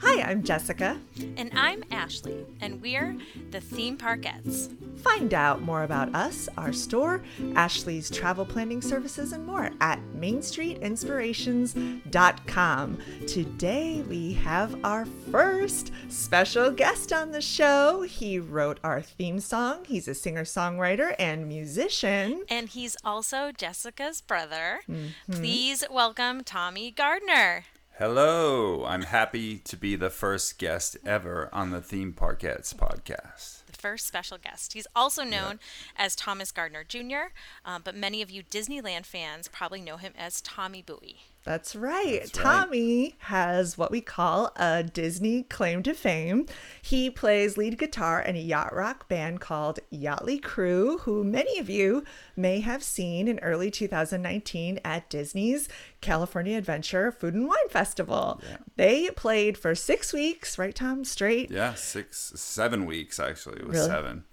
Hi, I'm Jessica. And I'm Ashley, and we're the Theme Parkettes. Find out more about us, our store, Ashley's travel planning services, and more at MainStreetInspirations.com. Today we have our first special guest on the show. He wrote our theme song, he's a singer songwriter and musician. And he's also Jessica's brother. Mm-hmm. Please welcome Tommy Gardner. Hello, I'm happy to be the first guest ever on the Theme Parkettes podcast. The first special guest. He's also known yeah. as Thomas Gardner Jr., um, but many of you Disneyland fans probably know him as Tommy Bowie. That's right. That's Tommy right. has what we call a Disney claim to fame. He plays lead guitar in a yacht rock band called Yachtly Crew, who many of you may have seen in early 2019 at Disney's California Adventure Food and Wine Festival. Yeah. They played for six weeks, right, Tom? Straight? Yeah, six, seven weeks actually. It was really? seven.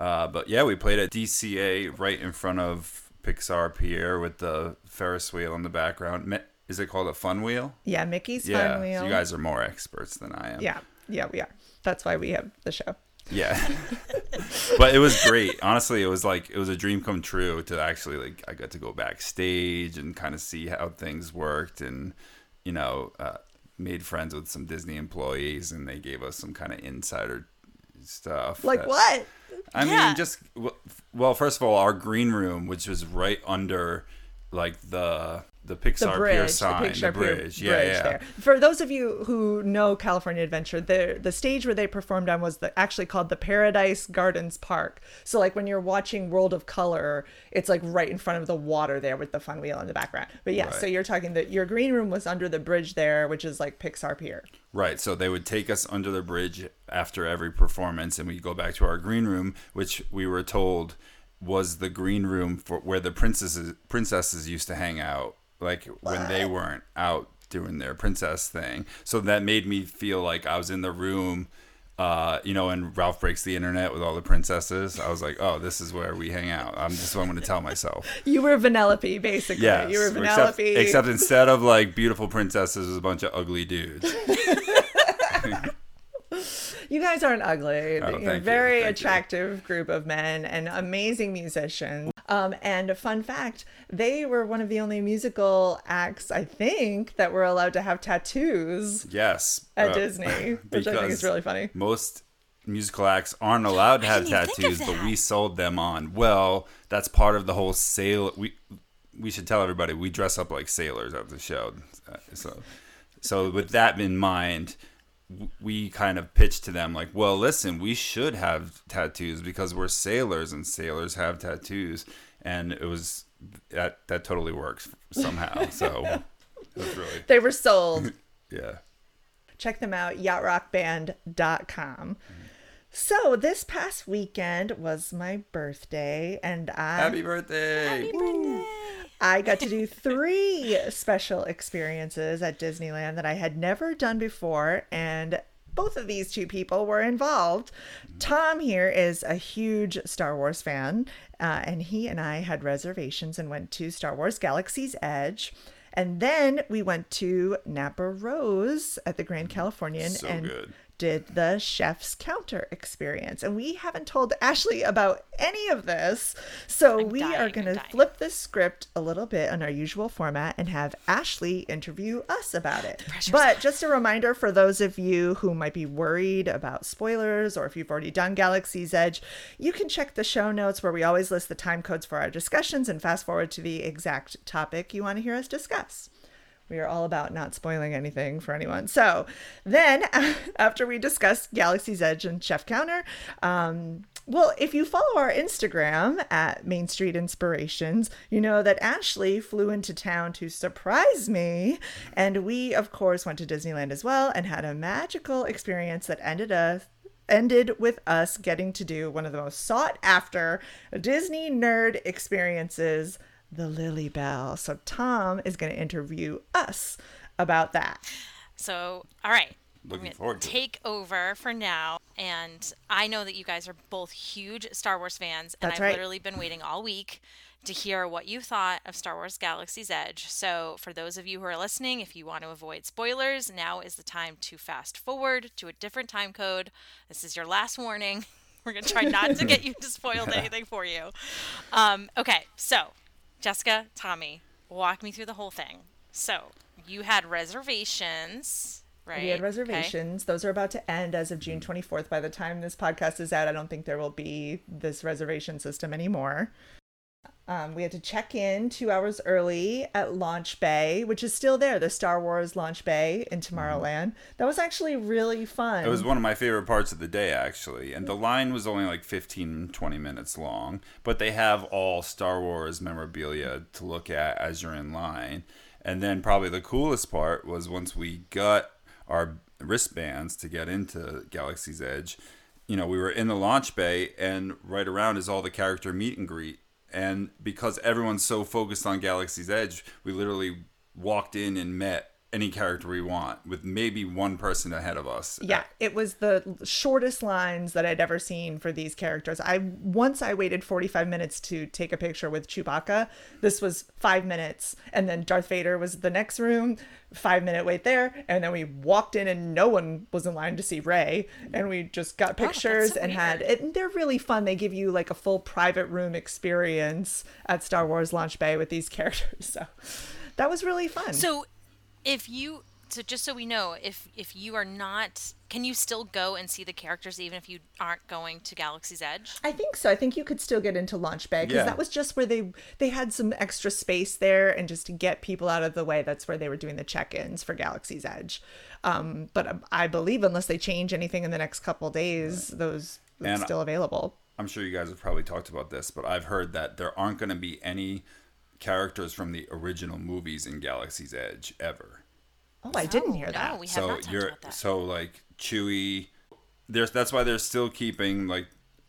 Uh, but yeah, we played at DCA right in front of Pixar Pier with the Ferris wheel in the background is it called a fun wheel? Yeah, Mickey's yeah, fun wheel. So you guys are more experts than I am. Yeah, yeah, we are. That's why we have the show. Yeah, but it was great. Honestly, it was like it was a dream come true to actually like I got to go backstage and kind of see how things worked, and you know, uh, made friends with some Disney employees, and they gave us some kind of insider stuff. Like that, what? I yeah. mean, just well, first of all, our green room, which was right under like the the Pixar the bridge, Pier sign, the, Pixar the bridge. Pier, yeah, bridge yeah. There. For those of you who know California Adventure, the the stage where they performed on was the, actually called the Paradise Gardens Park. So like when you're watching World of Color, it's like right in front of the water there with the fun wheel in the background. But yeah, right. so you're talking that your green room was under the bridge there, which is like Pixar Pier. Right. So they would take us under the bridge after every performance, and we'd go back to our green room, which we were told was the green room for where the princesses princesses used to hang out like when they weren't out doing their princess thing. So that made me feel like I was in the room, uh, you know, and Ralph breaks the internet with all the princesses. I was like, oh, this is where we hang out. I'm just what I'm going to tell myself. You were Vanellope, basically. Yeah, you were Vanellope. Except, except instead of like beautiful princesses, it was a bunch of ugly dudes. You guys aren't ugly. Oh, You're a very you. attractive you. group of men and amazing musicians. Um, and a fun fact, they were one of the only musical acts, I think, that were allowed to have tattoos. Yes. At uh, Disney, which I think is really funny. Most musical acts aren't allowed to have tattoos, but we sold them on. Well, that's part of the whole sale. We we should tell everybody we dress up like sailors at the show. Uh, so, so with that in mind, we kind of pitched to them like, well, listen, we should have tattoos because we're sailors and sailors have tattoos, and it was that that totally works somehow. So really they were sold. yeah. Check them out, yachtrockband.com. Mm-hmm. So this past weekend was my birthday, and I happy birthday! Happy birthday! I got to do three special experiences at Disneyland that I had never done before, and both of these two people were involved. Tom here is a huge Star Wars fan, uh, and he and I had reservations and went to Star Wars Galaxy's Edge. And then we went to Napa Rose at the Grand Californian so and good did the chef's counter experience. And we haven't told Ashley about any of this. So I'm we dying, are going to flip the script a little bit on our usual format and have Ashley interview us about it. But just a reminder for those of you who might be worried about spoilers or if you've already done Galaxy's Edge, you can check the show notes where we always list the time codes for our discussions and fast forward to the exact topic you want to hear us discuss. We are all about not spoiling anything for anyone. So then, after we discussed Galaxy's Edge and Chef Counter, um, well, if you follow our Instagram at Main Street Inspirations, you know that Ashley flew into town to surprise me. And we, of course, went to Disneyland as well and had a magical experience that ended us ended with us getting to do one of the most sought after Disney nerd experiences the Lilly Belle. So Tom is going to interview us about that. So, all right. Looking forward to take it. over for now. And I know that you guys are both huge Star Wars fans, and That's I've right. literally been waiting all week to hear what you thought of Star Wars Galaxy's Edge. So, for those of you who are listening, if you want to avoid spoilers, now is the time to fast forward to a different time code. This is your last warning. We're going to try not to get you to spoil anything for you. Um, okay, so Jessica, Tommy, walk me through the whole thing. So, you had reservations. Right. We had reservations. Okay. Those are about to end as of June 24th. By the time this podcast is out, I don't think there will be this reservation system anymore. Um, we had to check in two hours early at Launch Bay, which is still there, the Star Wars Launch Bay in Tomorrowland. Mm-hmm. That was actually really fun. It was one of my favorite parts of the day, actually. And the line was only like 15, 20 minutes long, but they have all Star Wars memorabilia to look at as you're in line. And then probably the coolest part was once we got our wristbands to get into Galaxy's Edge, you know, we were in the launch bay, and right around is all the character meet and greet and because everyone's so focused on Galaxy's Edge, we literally walked in and met any character we want with maybe one person ahead of us. Yeah, it was the shortest lines that I'd ever seen for these characters. I once I waited 45 minutes to take a picture with Chewbacca. This was 5 minutes and then Darth Vader was the next room, 5 minute wait there, and then we walked in and no one was in line to see Rey and we just got pictures oh, so and weird. had it and they're really fun. They give you like a full private room experience at Star Wars Launch Bay with these characters. So that was really fun. So if you so just so we know if if you are not can you still go and see the characters even if you aren't going to galaxy's edge i think so i think you could still get into launch bay because yeah. that was just where they they had some extra space there and just to get people out of the way that's where they were doing the check-ins for galaxy's edge um, but i believe unless they change anything in the next couple days right. those are still available i'm sure you guys have probably talked about this but i've heard that there aren't going to be any characters from the original movies in Galaxy's Edge ever. Oh, I didn't hear that. No, we have so not you're about that. so like Chewie. There's that's why they're still keeping like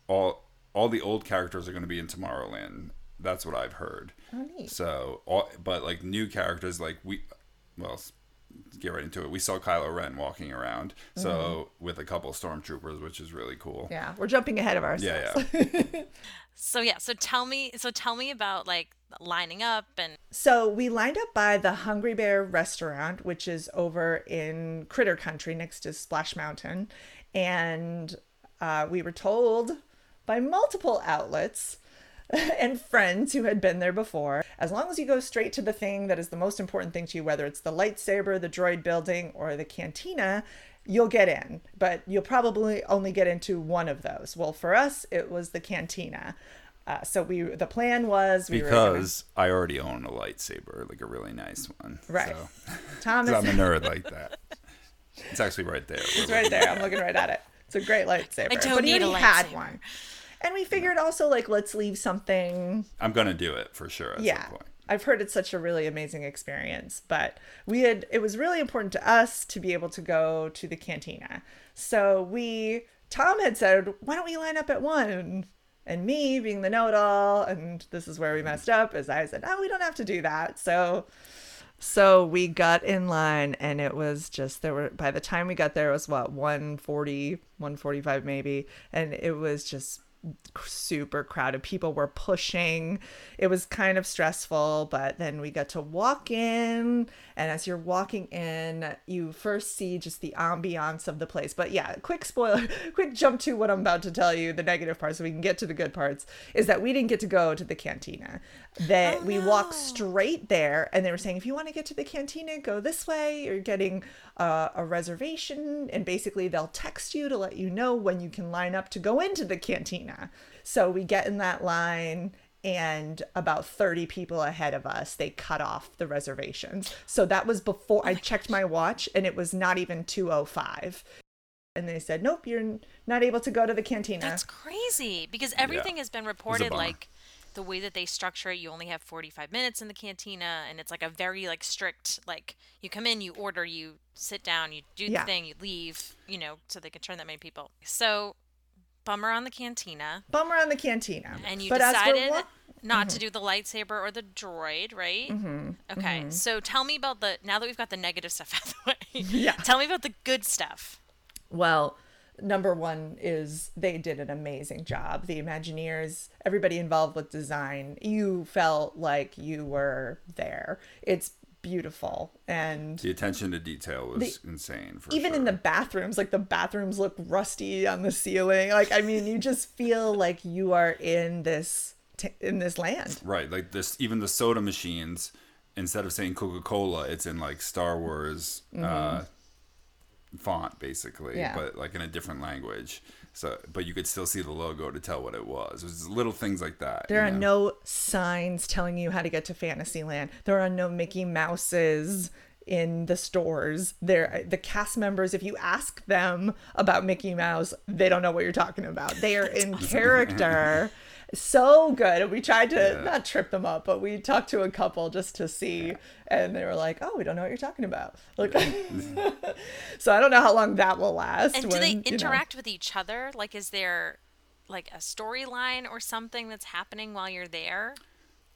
all all the old characters are going to be in Tomorrowland. That's what I've heard. Oh, neat. So, all, but like new characters, like we, well, get right into it. We saw Kylo Ren walking around, so mm-hmm. with a couple stormtroopers, which is really cool. Yeah, we're jumping ahead of ourselves. Yeah, yeah. so yeah, so tell me, so tell me about like lining up and. So we lined up by the Hungry Bear restaurant, which is over in Critter Country next to Splash Mountain, and uh, we were told by multiple outlets and friends who had been there before. As long as you go straight to the thing that is the most important thing to you, whether it's the lightsaber, the droid building, or the cantina, you'll get in. But you'll probably only get into one of those. Well, for us, it was the cantina. Uh, so we the plan was we because gonna... I already own a lightsaber, like a really nice one. Right. So. Thomas, I'm a nerd like that. It's actually right there. It's right there. I'm looking right at it. It's a great lightsaber. I don't but need he a lightsaber. had one. And we figured also like let's leave something. I'm gonna do it for sure. yeah. I've heard it's such a really amazing experience, but we had it was really important to us to be able to go to the cantina. So we Tom had said, "Why don't we line up at one?" And me being the know-it-all, and this is where we messed up, is I said, "No, we don't have to do that." So so we got in line and it was just there were by the time we got there it was what 140 145 maybe and it was just super crowded. People were pushing. It was kind of stressful, but then we got to walk in. And as you're walking in, you first see just the ambiance of the place. But yeah, quick spoiler, quick jump to what I'm about to tell you, the negative part, so we can get to the good parts, is that we didn't get to go to the cantina. That oh, we no. walked straight there, and they were saying, if you want to get to the cantina, go this way. You're getting uh, a reservation, and basically they'll text you to let you know when you can line up to go into the cantina. So we get in that line and about 30 people ahead of us they cut off the reservations so that was before oh i checked gosh. my watch and it was not even 205 and they said nope you're not able to go to the cantina that's crazy because everything yeah. has been reported like the way that they structure it, you only have 45 minutes in the cantina, and it's like a very like strict like you come in, you order, you sit down, you do yeah. the thing, you leave, you know, so they can turn that many people. So bummer on the cantina. Bummer on the cantina. And you but decided wa- not mm-hmm. to do the lightsaber or the droid, right? Mm-hmm. Okay, mm-hmm. so tell me about the now that we've got the negative stuff out of the way. Yeah. tell me about the good stuff. Well, number one is they did an amazing job. The Imagineers, everybody involved with design, you felt like you were there. It's beautiful and the attention to detail was the, insane even sure. in the bathrooms like the bathrooms look rusty on the ceiling like i mean you just feel like you are in this t- in this land right like this even the soda machines instead of saying coca-cola it's in like star wars mm-hmm. uh font basically yeah. but like in a different language so, but you could still see the logo to tell what it was. It was little things like that. There are know? no signs telling you how to get to Fantasyland. There are no Mickey Mouses in the stores. There, the cast members. If you ask them about Mickey Mouse, they don't know what you're talking about. They are in character so good. And We tried to yeah. not trip them up, but we talked to a couple just to see, and they were like, "Oh, we don't know what you're talking about." Like, so I don't know how long that will last. And when, do they interact you know. with each other? Like, is there like a storyline or something that's happening while you're there?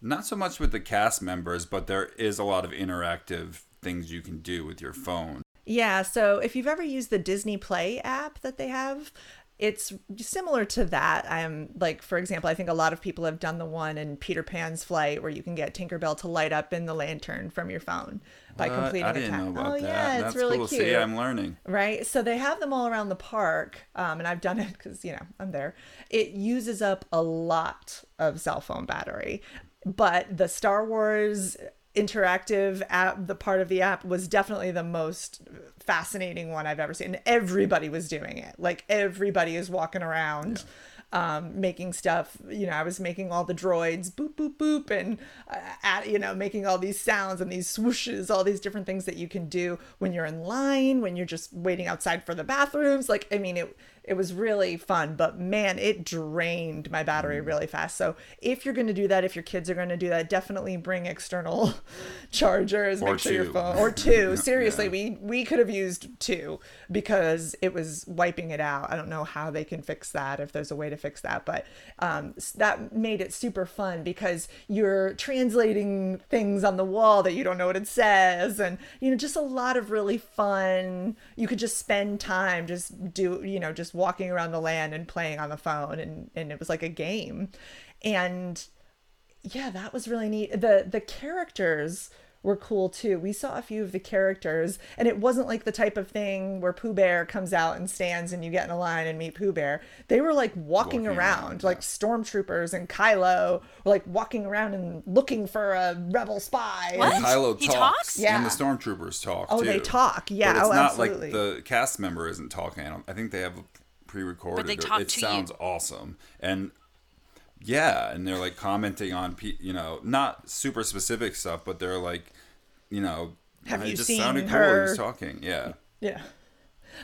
Not so much with the cast members, but there is a lot of interactive things you can do with your phone. Yeah, so if you've ever used the Disney Play app that they have, it's similar to that. I'm like, for example, I think a lot of people have done the one in Peter Pan's flight where you can get Tinkerbell to light up in the lantern from your phone by what? completing I didn't a task. Know about oh that. yeah, That's it's really cool. cute. See, I'm learning. Right, so they have them all around the park, um, and I've done it because you know I'm there. It uses up a lot of cell phone battery, but the Star Wars interactive app the part of the app was definitely the most fascinating one i've ever seen everybody was doing it like everybody is walking around yeah um, making stuff. You know, I was making all the droids boop boop boop, and uh, at you know making all these sounds and these swooshes, all these different things that you can do when you're in line, when you're just waiting outside for the bathrooms. Like, I mean, it it was really fun, but man, it drained my battery mm. really fast. So if you're going to do that, if your kids are going to do that, definitely bring external chargers. Or make sure two. your phone or two. Seriously, yeah. we we could have used two because it was wiping it out. I don't know how they can fix that if there's a way to fix that, but um, that made it super fun because you're translating things on the wall that you don't know what it says, and you know just a lot of really fun. You could just spend time just do you know just walking around the land and playing on the phone and and it was like a game and yeah that was really neat the the characters were cool too. We saw a few of the characters, and it wasn't like the type of thing where Pooh Bear comes out and stands and you get in a line and meet Pooh Bear. They were like walking, walking around, around like stormtroopers, and Kylo were like walking around and looking for a rebel spy. What? And Kylo he talks. talks. Yeah. And the stormtroopers talk. Oh, too. they talk. Yeah. But it's oh, not absolutely. like the cast member isn't talking. I think they have pre-recorded. But they talk it to sounds you. awesome, and yeah, and they're like commenting on you know not super specific stuff, but they're like, you know, have it you just seen sounded her? cool. He's talking, yeah, yeah.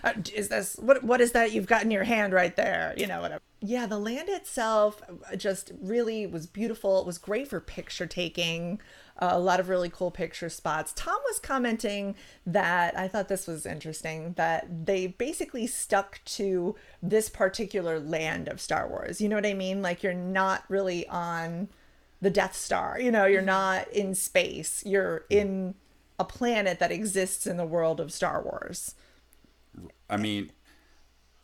Uh, is this what what is that you've got in your hand right there you know whatever yeah the land itself uh, just really was beautiful it was great for picture taking uh, a lot of really cool picture spots. Tom was commenting that I thought this was interesting that they basically stuck to this particular land of Star Wars. You know what I mean? Like you're not really on the Death Star. You know, you're mm-hmm. not in space. You're in a planet that exists in the world of Star Wars. I mean,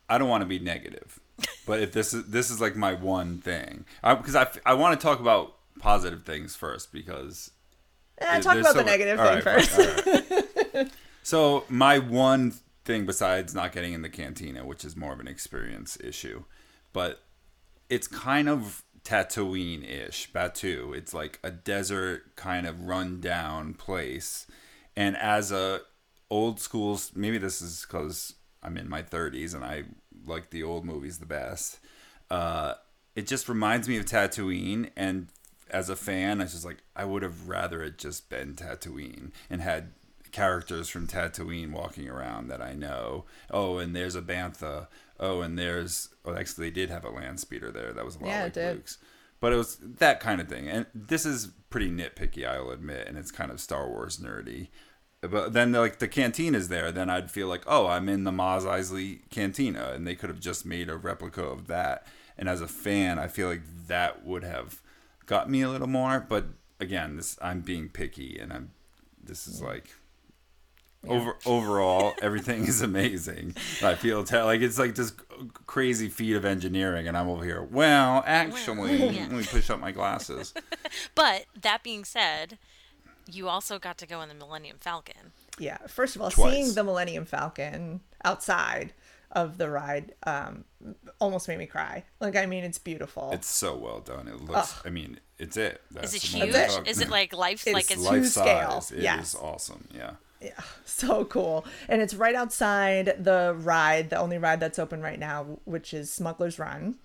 I don't want to be negative, but if this is this is like my one thing, because I, I, I want to talk about positive things first because Eh, talk about so, the negative thing right, first. Right. so my one thing besides not getting in the cantina, which is more of an experience issue, but it's kind of Tatooine-ish, Batuu. It's like a desert kind of rundown place, and as a old school, maybe this is because I'm in my 30s and I like the old movies the best. Uh, it just reminds me of Tatooine, and as a fan, I was just like, I would have rather it just been Tatooine and had characters from Tatooine walking around that I know. Oh, and there's a Bantha. Oh, and there's oh, actually they did have a land speeder there. That was a lot yeah, like Luke's. But it was that kind of thing. And this is pretty nitpicky, I'll admit, and it's kind of Star Wars nerdy. But then like the cantina is there, then I'd feel like, oh, I'm in the Mos Eisley cantina, and they could have just made a replica of that. And as a fan, I feel like that would have got me a little more. But again, this I'm being picky, and I'm this is like Yeah. Over overall, everything is amazing. I feel te- like it's like this crazy feat of engineering, and I'm over here. Well, actually, yeah. let me push up my glasses. but that being said, you also got to go in the Millennium Falcon. Yeah. First of all, Twice. seeing the Millennium Falcon outside of the ride um, almost made me cry. Like, I mean, it's beautiful. It's so well done. It looks. I mean, it's it. That's is it huge? It. Is it like life? It's like it's life scale. It yes. is awesome. Yeah. Yeah, so cool. And it's right outside the ride, the only ride that's open right now, which is Smuggler's Run,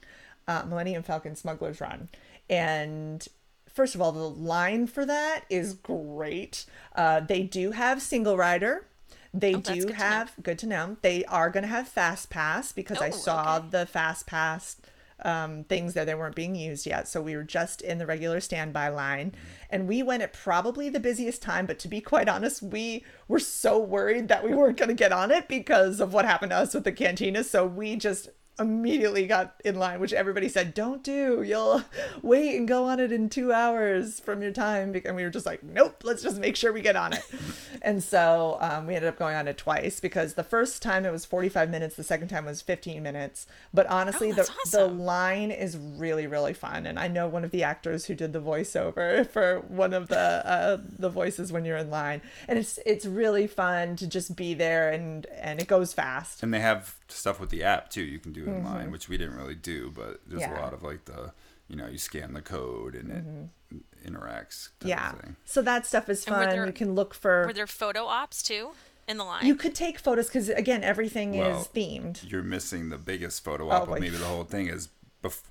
uh, Millennium Falcon Smuggler's Run. And first of all, the line for that is great. Uh, they do have single rider, they oh, do good have to good to know. They are going to have fast pass because oh, I saw okay. the fast pass um, things there. They weren't being used yet, so we were just in the regular standby line, and we went at probably the busiest time. But to be quite honest, we were so worried that we weren't going to get on it because of what happened to us with the cantina. So we just immediately got in line, which everybody said, don't do. You'll wait and go on it in two hours from your time. And we were just like, nope, let's just make sure we get on it. and so um, we ended up going on it twice because the first time it was 45 minutes, the second time was 15 minutes. But honestly, oh, the, awesome. the line is really, really fun. And I know one of the actors who did the voiceover for one of the uh, the voices when you're in line. And it's it's really fun to just be there and, and it goes fast. And they have stuff with the app too. You can do in mm-hmm. line, which we didn't really do, but there's yeah. a lot of like the you know you scan the code and mm-hmm. it interacts. Yeah, so that stuff is fun. There, you can look for. Were there photo ops too? in the line. You could take photos because again, everything well, is themed. You're missing the biggest photo op. Oh, maybe the whole thing is bef-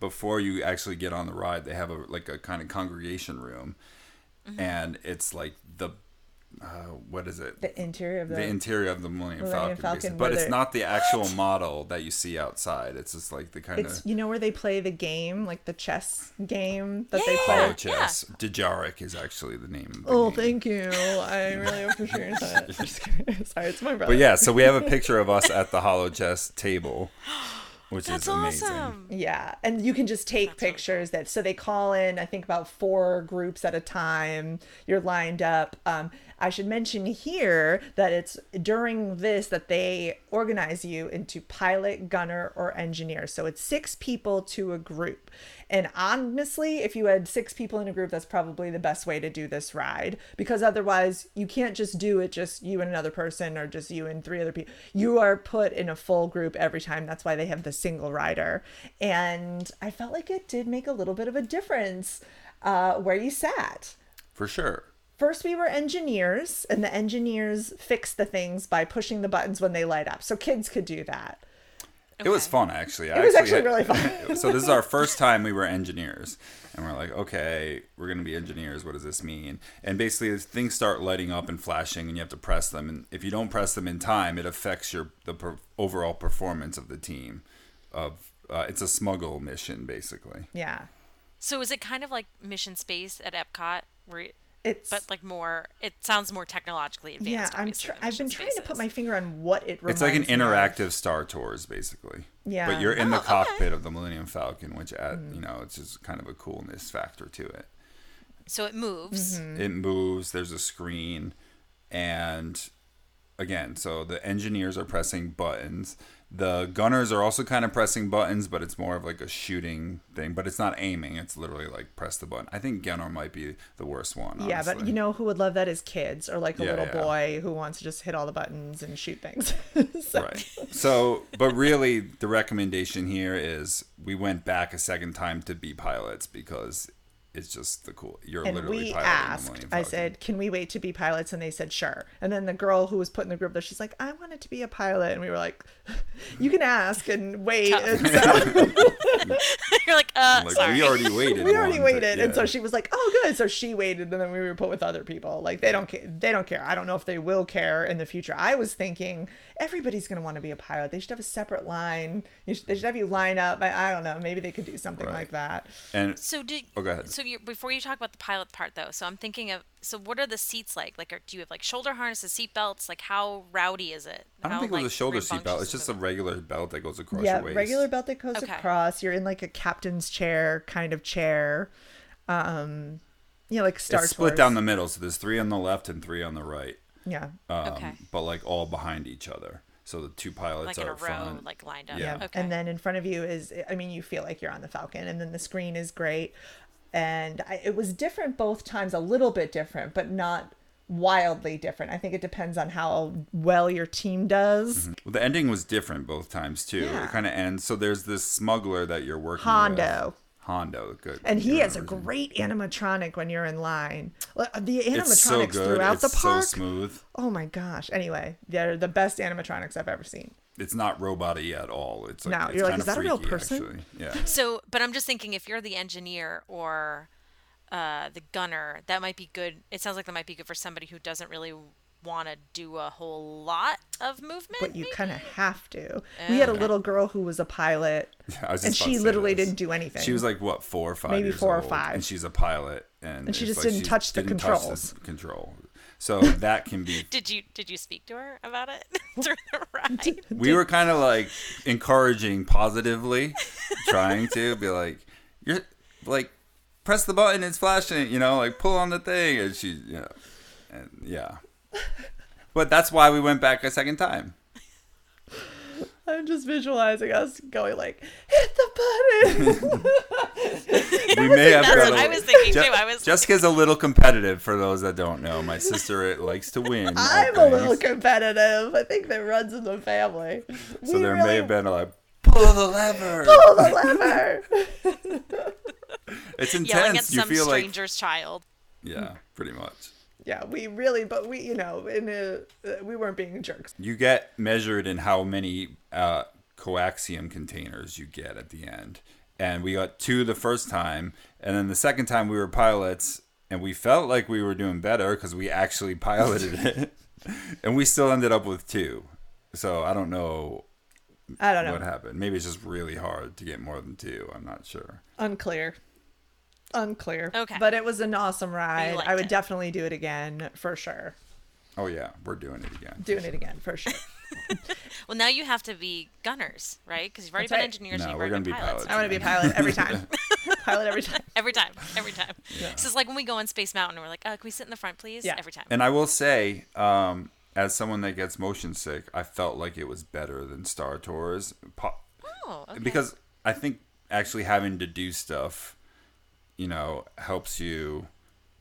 before you actually get on the ride. They have a like a kind of congregation room, mm-hmm. and it's like the uh, what is it? The interior of the, the interior of the Millennium, Millennium Falcon, Falcon but it's not the actual what? model that you see outside. It's just like the kind of you know where they play the game, like the chess game that yeah, they play. Oh, chess. Yeah. Dejarik is actually the name. The oh, game. thank you. I really appreciate that. Sorry, it's my brother. But yeah, so we have a picture of us at the holochess table. Which That's is amazing. Awesome. Yeah, and you can just take That's pictures that so they call in I think about four groups at a time. You're lined up. Um, I should mention here that it's during this that they organize you into pilot, gunner, or engineer. So it's six people to a group. And honestly, if you had six people in a group, that's probably the best way to do this ride because otherwise you can't just do it just you and another person or just you and three other people. You are put in a full group every time. That's why they have the single rider. And I felt like it did make a little bit of a difference uh, where you sat. For sure first we were engineers and the engineers fix the things by pushing the buttons when they light up so kids could do that okay. it was fun actually. It was actually, actually really fun. So this is our first time we were engineers and we're like okay we're going to be engineers. What does this mean? And basically things start lighting up and flashing and you have to press them and if you don't press them in time it affects your the per- overall performance of the team of uh, it's a smuggle mission basically. Yeah. So is it kind of like mission space at epcot where it's but like more. It sounds more technologically advanced. Yeah, I'm. Tr- I've been trying to put my finger on what it. It's like an interactive of. Star Tours, basically. Yeah, but you're in oh, the cockpit okay. of the Millennium Falcon, which add mm. you know it's just kind of a coolness factor to it. So it moves. Mm-hmm. It moves. There's a screen, and again, so the engineers are pressing buttons the gunners are also kind of pressing buttons, but it's more of like a shooting thing. But it's not aiming; it's literally like press the button. I think gunner might be the worst one. Honestly. Yeah, but you know who would love that is kids or like a yeah, little yeah. boy who wants to just hit all the buttons and shoot things. so. Right. So, but really, the recommendation here is we went back a second time to be pilots because it's just the cool. You're and literally we asked. I said, "Can we wait to be pilots?" And they said, "Sure." And then the girl who was put in the group there, she's like, "I wanted to be a pilot," and we were like, "You can ask and wait." And so you're like, "Uh, like, sorry. we already waited. we already waited." yeah. And so she was like, "Oh, good." So she waited, and then we were put with other people. Like they don't care. They don't care. I don't know if they will care in the future. I was thinking everybody's going to want to be a pilot. They should have a separate line. Should, they should have you line up. I, I, don't know. Maybe they could do something right. like that. And so did. Oh, go ahead. So you, before you talk about the pilot part, though, so I'm thinking of. So what are the seats like? Like, are, do you have like shoulder harnesses, seat belts? Like, how rowdy is it? I don't how, think it was a shoulder seat belt. It's just a regular belt that goes across yeah, your waist. regular belt that goes okay. across. You're in like a captain's chair kind of chair. Um, you know, like Star It's split down the middle, so there's three on the left and three on the right. Yeah. Um, Okay. But like all behind each other. So the two pilots are. Like in a row, front. like lined up. Yeah. Okay. And then in front of you is, I mean, you feel like you're on the Falcon, and then the screen is great. And I, it was different both times, a little bit different, but not wildly different. I think it depends on how well your team does. Mm-hmm. Well, the ending was different both times too. Yeah. It kind of ends. So there's this smuggler that you're working Hondo. with. Hondo, good. And he has a great animatronic when you're in line. Well, uh, The animatronics It's so good. throughout it's the park. so smooth. Oh my gosh. Anyway, they're the best animatronics I've ever seen. It's not robot-y at all. It's like No, it's you're like, kinda is that a real person? Actually. Yeah. So, but I'm just thinking if you're the engineer or uh, the gunner, that might be good. It sounds like that might be good for somebody who doesn't really want to do a whole lot of movement. But you kind of have to. We had a little girl who was a pilot, I was and just about she literally this. didn't do anything. She was like what four or five, Maybe years four or old, five. and she's a pilot, and, And she just like didn't she touch the didn't controls. control. So that can be. Did you did you speak to her about it during the ride? We were kind of like encouraging positively, trying to be like, you're like, press the button, it's flashing, you know, like pull on the thing, and she, you know, and yeah. But that's why we went back a second time. I'm just visualizing us going like, hit the button. We may have That's got what a- I was thinking Je- too. I was Jessica's a little competitive for those that don't know. My sister likes to win. at I'm a little things. competitive. I think that runs in the family. So We there really may have been a like, pull the lever. pull the lever. It's yelling at intense. You some feel like, stranger's child. yeah, pretty much. Yeah, we really, but we, you know, in a, uh, we weren't being jerks. You get measured in how many uh, coaxium containers you get at the end. And we got two the first time. And then the second time we were pilots and we felt like we were doing better because we actually piloted it. and we still ended up with two. So I don't know I don't know. what happened. Maybe it's just really hard to get more than two. I'm not sure. Unclear. Unclear. Okay. But it was an awesome ride. I would it. definitely do it again for sure. Oh, yeah, we're doing it again. Doing it again for sure. Well, now you have to be gunners, right? Because you've already That's been right. engineers. No, and we're gonna be pilots. pilots. I want to be a pilot every time. pilot every time. Every time, every time. So it's like when we go on Space Mountain, we're like, uh, "Can we sit in the front, please?" Yeah. Every time. And I will say, um, as someone that gets motion sick, I felt like it was better than Star Tours. Po- oh, okay. Because I think actually having to do stuff, you know, helps you.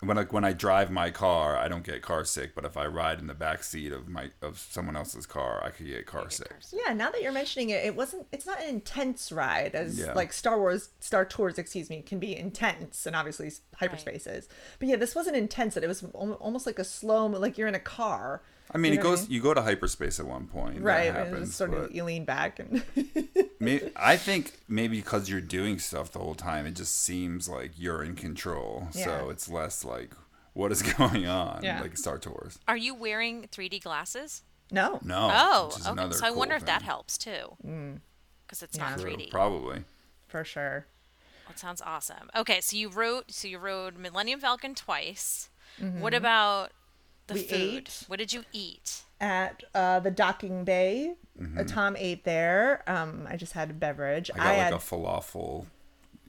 When I, when I drive my car, I don't get car sick. But if I ride in the back seat of my of someone else's car, I could get car sick. Yeah, now that you're mentioning it, it wasn't. It's not an intense ride as Yeah. like Star Wars, Star Tours, excuse me, can be intense, and obviously hyperspace is. But yeah, this wasn't intense. It was almost like a slow, like you're in a car. I mean, You it know what I goes. mean? You go to hyperspace at one point, that right. and Happens, sort of you lean back and May I think maybe because you're doing stuff the whole time, it just seems like you're in control. So it's less like what is going on, Yeah. like Star Tours. Are you wearing 3D glasses? no. No. Oh, okay. So I cool wonder if that helps too. Because it's not True, 3D. Probably. for sure. That sounds awesome. Okay, so you wrote, so you rode Millennium Falcon twice. What Mm-hmm. about the We food? ate. What did you eat? At uh, the docking bay, Mm-hmm. uh, Tom ate there. Um, I just had a beverage. I got like had a falafel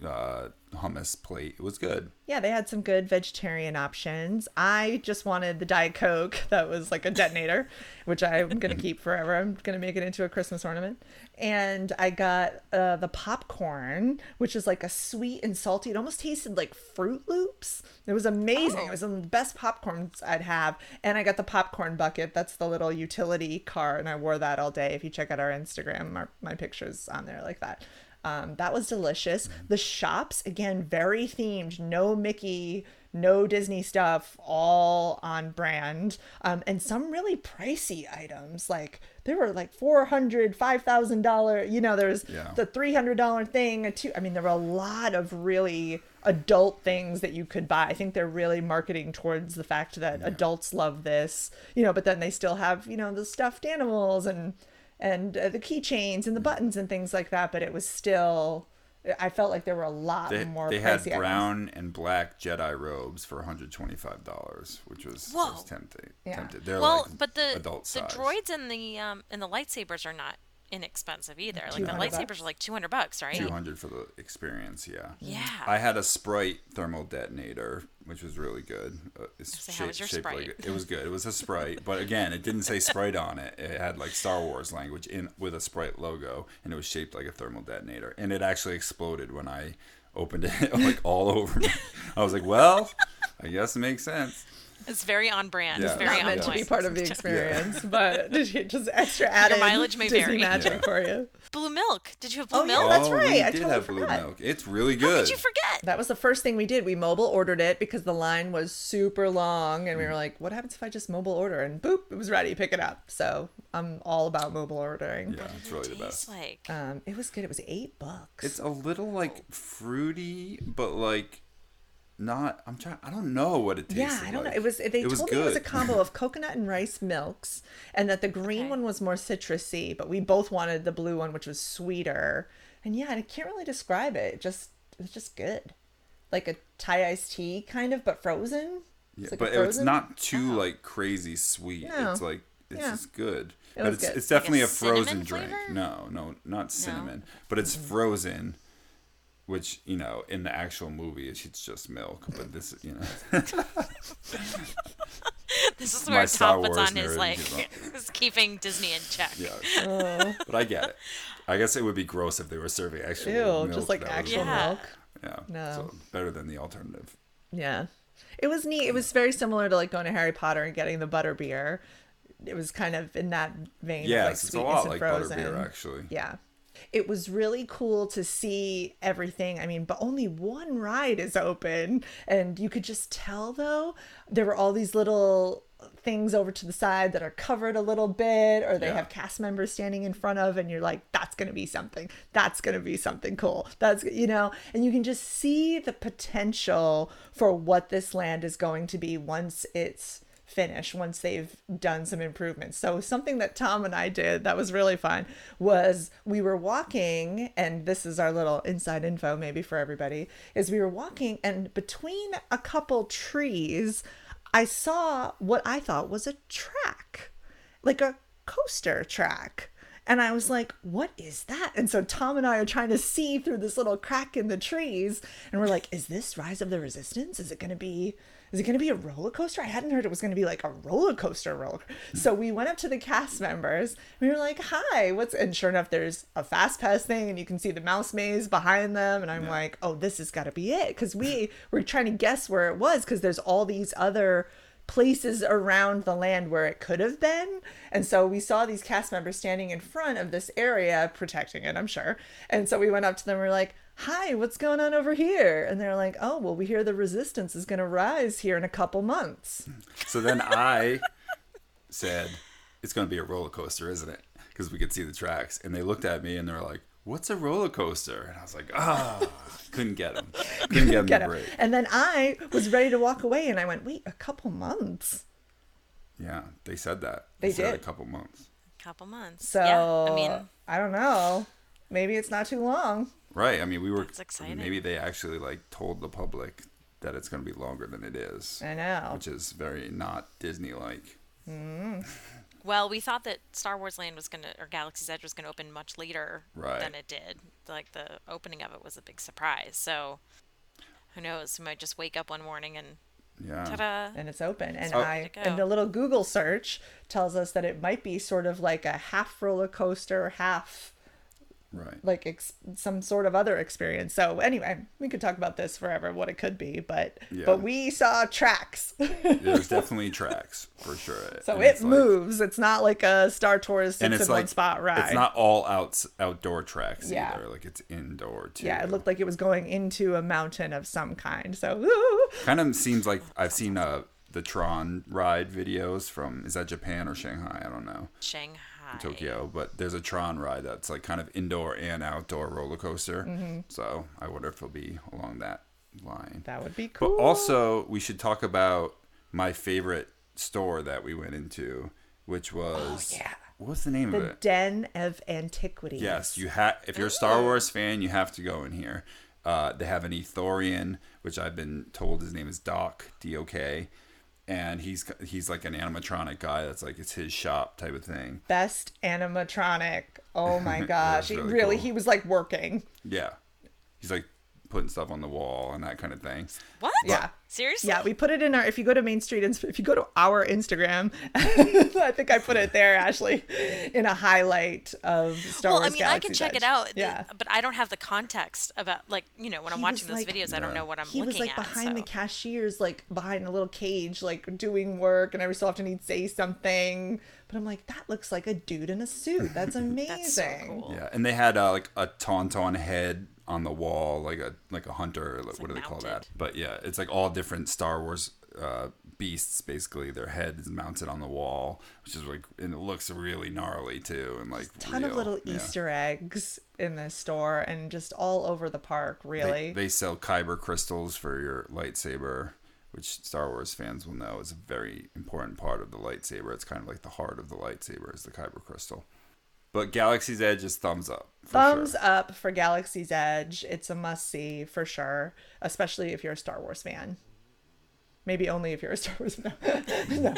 uh, hummus plate. It was good. Yeah, they had some good vegetarian options. I just wanted the Diet Coke that was like a detonator, which I'm going to keep forever. I'm going to make it into a Christmas ornament. And I got uh, the popcorn, which is like a sweet and salty. It almost tasted like Froot Loops. It was amazing. Oh. It was one of the best popcorns I'd have. And I got the popcorn bucket. That's the little utility car. And I wore that all day. If you check out our Instagram, our, my pictures on there like that. Um, that was delicious. The shops, again, very themed. No Mickey, no Disney stuff, all on brand. Um, and some really pricey items. Like there were like $400, $5,000, you know, there's Yeah. the $300 thing. A two, I mean, there were a lot of really adult things that you could buy. I think they're really marketing towards the fact that adults love this, you know, but then they still have, you know, the stuffed animals and and uh, the keychains and the buttons and things like that, but it was still I felt like there were a lot They, more they had pricey items. brown and black Jedi robes for $125, which was, Whoa. was tempting. Yeah. tempted. They're well, like but the adult the size. droids and the um and the lightsabers are not inexpensive either. Like the lightsabers bucks? are like 200 bucks, right? 200 for the experience, yeah. Yeah. I had a Sprite thermal detonator, which was really good. Uh, it's so shaped, shaped Sprite? like it was good. It was a Sprite, but again, it didn't say Sprite on it. It had like Star Wars language in with a Sprite logo, and it was shaped like a thermal detonator, and it actually exploded when I opened it like all over me. I was like, well, I guess it makes sense. It's very on brand. Yeah. It's very Not meant to be part of the experience, but just extra added Your mileage may Disney vary. magic yeah. for you. Blue milk. Did you have blue oh, milk? Yeah, that's right. Oh, we I did totally have forgot. blue milk. It's really good. How did you forget? That was the first thing we did. We mobile ordered it because the line was super long, and we were like, "What happens if I just mobile order?" And boop, it was ready. Pick it up. So I'm all about mobile ordering. Yeah, it's really the best. Like? Um, it was good. It was eight bucks. It's a little like fruity, but like not I'm trying I don't know what it tastes like. Yeah, I don't like. know. It was they it told was me good. it was a combo of coconut and rice milks and that the green okay. one was more citrusy, but we both wanted the blue one which was sweeter. And yeah, I can't really describe it. it just it's just good. Like a Thai iced tea kind of but frozen. Yeah, like but it's not too oh. like crazy sweet. No. It's like it's yeah. just good. It but it's good. it's definitely like a, a frozen drink. Flavor? No, no, not cinnamon. No. But it's mm-hmm. frozen which you know in the actual movie it's just milk but this you know this is where Tom puts on his like is keeping Disney in check. Yeah, uh. but I get it. I guess it would be gross if they were serving actual Ew, milk. just like actual yeah. milk. Yeah, no, so better than the alternative. Yeah, it was neat. It was very similar to like going to Harry Potter and getting the butter beer. It was kind of in that vein. Yeah, of, like, it's a lot like frozen. butterbeer actually. Yeah, it was really cool to see everything. I mean, but only one ride is open. And you could just tell, though, there were all these little things over to the side that are covered a little bit or they yeah. have cast members standing in front of and you're like that's going to be something that's going to be something cool that's you know and you can just see the potential for what this land is going to be once it's finish once they've done some improvements. So something that Tom and I did that was really fun was we were walking and this is our little inside info maybe for everybody is we were walking and between a couple trees I saw what I thought was a track. Like a coaster track. And I was like, what is that? And so Tom and I are trying to see through this little crack in the trees. And we're like, is this Rise of the Resistance? Is it going to be is it going to be a roller coaster? I hadn't heard it was going to be like a roller coaster roller. So we went up to the cast members. we were like, "Hi, what's?" And sure enough, there's a fast pass thing, and you can see the mouse maze behind them. And I'm yeah. like, "Oh, this has got to be it," because we were trying to guess where it was, because there's all these other places around the land where it could have been. And so we saw these cast members standing in front of this area protecting it, I'm sure. And so we went up to them and we are like, hi, what's going on over here? And they're like, oh, well, we hear the resistance is going to rise here in a couple months. So then I said, it's going to be a roller coaster, isn't it? Because we could see the tracks. And they looked at me and they're like, what's a roller coaster? And I was like, ah, oh, couldn't get them. Couldn't get them to break. And then I was ready to walk away and I went, wait, a couple months? Yeah, they said that. They, they did. a couple months. A couple months. So, yeah, I mean, I don't know. Maybe it's not too long. Right. I mean, we were. That's exciting. Maybe they actually like told the public that it's going to be longer than it is. I know. Which is very not Disney like. Mm. Well, we thought that Star Wars Land was going to, or Galaxy's Edge was going to open much later right. than it did. Like the opening of it was a big surprise. So who knows? We might just wake up one morning and yeah. Ta-da. And it's open. And oh. I and a little Google search tells us that it might be sort of like a half roller coaster, half right. like ex- some sort of other experience. So anyway we could talk about this forever what it could be but yeah. but we saw tracks. There's definitely tracks for sure. So and it moves like, it's not like a star tours and it's in like, one spot ride it's not all out outdoor tracks yeah. either. Like it's indoor too. Yeah it looked like it was going into a mountain of some kind. So kind of seems like i've seen uh the Tron ride videos from is that Japan or Shanghai? I don't know. Shanghai in Tokyo, but there's a Tron ride that's like kind of indoor and outdoor roller coaster. Mm-hmm. So I wonder if it'll be along that line. That would be cool. But also, we should talk about my favorite store that we went into, which was oh, yeah. What's the name the of it? The Den of Antiquities. Yes, you have. If you're a Star Wars fan, you have to go in here. Uh, they have an Ithorian, which I've been told his name is Doc D O K, and he's he's like an animatronic guy that's like it's his shop type of thing. Best animatronic. Oh my gosh. really, really cool. he was like working. Yeah. He's like putting stuff on the wall and that kind of thing. What? Yeah. Seriously? Yeah, we put it in our. If you go to Main Street, if you go to our Instagram, I think I put it there, Ashley, in a highlight of Star well, Wars. Well, I mean, Galaxy's I can check Edge. it out. Yeah, but I don't have the context about like you know when I'm he watching those like, videos, I don't know what I'm he looking was like at, behind so. the cashiers, like behind a little cage, like doing work, and every so often he'd say something. But I'm like, that looks like a dude in a suit. That's amazing. That's so cool. Yeah, and they had uh, like a tauntaun head on the wall, like a like a hunter. Like, what like do they call that? But yeah, it's like all different Star Wars uh, beasts. Basically, their head is mounted on the wall, which is like, and it looks really gnarly too, and like a ton real. of little yeah. Easter eggs in this store, and just all over the park. Really, they, they sell kyber crystals for your lightsaber which Star Wars fans will know is a very important part of the lightsaber. It's kind of like the heart of the lightsaber is the kyber crystal. But Galaxy's Edge is thumbs up. Thumbs sure. up for Galaxy's Edge. It's a must see for sure, especially if you're a Star Wars fan. Maybe only if you're a Star Wars fan. no. no,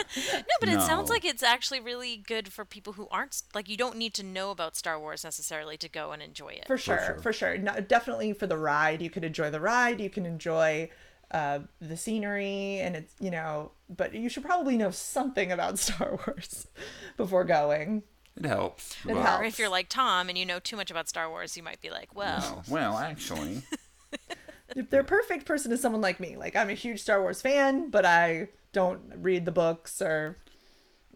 but it sounds like it's actually really good for people who aren't like you don't need to know about Star Wars necessarily to go and enjoy it. For sure, for sure. For sure. No, definitely for the ride. You could enjoy the ride. You can enjoy uh, the scenery and it's you know but you should probably know something about star wars before going it helps. It helps. Or if you're like Tom and you know too much about Star Wars, you might be like, well. well, actually. the perfect person is someone like me. Like, I'm a huge Star Wars fan, but I don't read the books or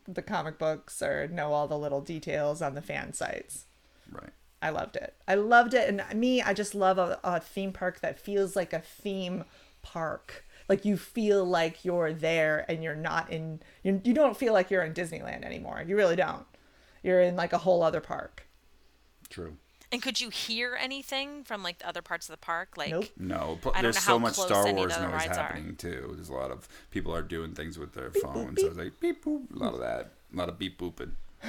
the comic books or know all the little details on the fan sites. Right. I loved it. I loved it. And me, I just love a, a theme park that feels like a theme park like you feel like you're there and you're not in you, you don't feel like you're in disneyland anymore you really don't you're in like a whole other park. True. And could you hear anything from like the other parts of the park? Like nope. no, but there's so much Star Wars noise happening are. too. There's a lot of people are doing things with their beep, phones. Boop, so it's like beep boop, a lot of that, a lot of beep booping.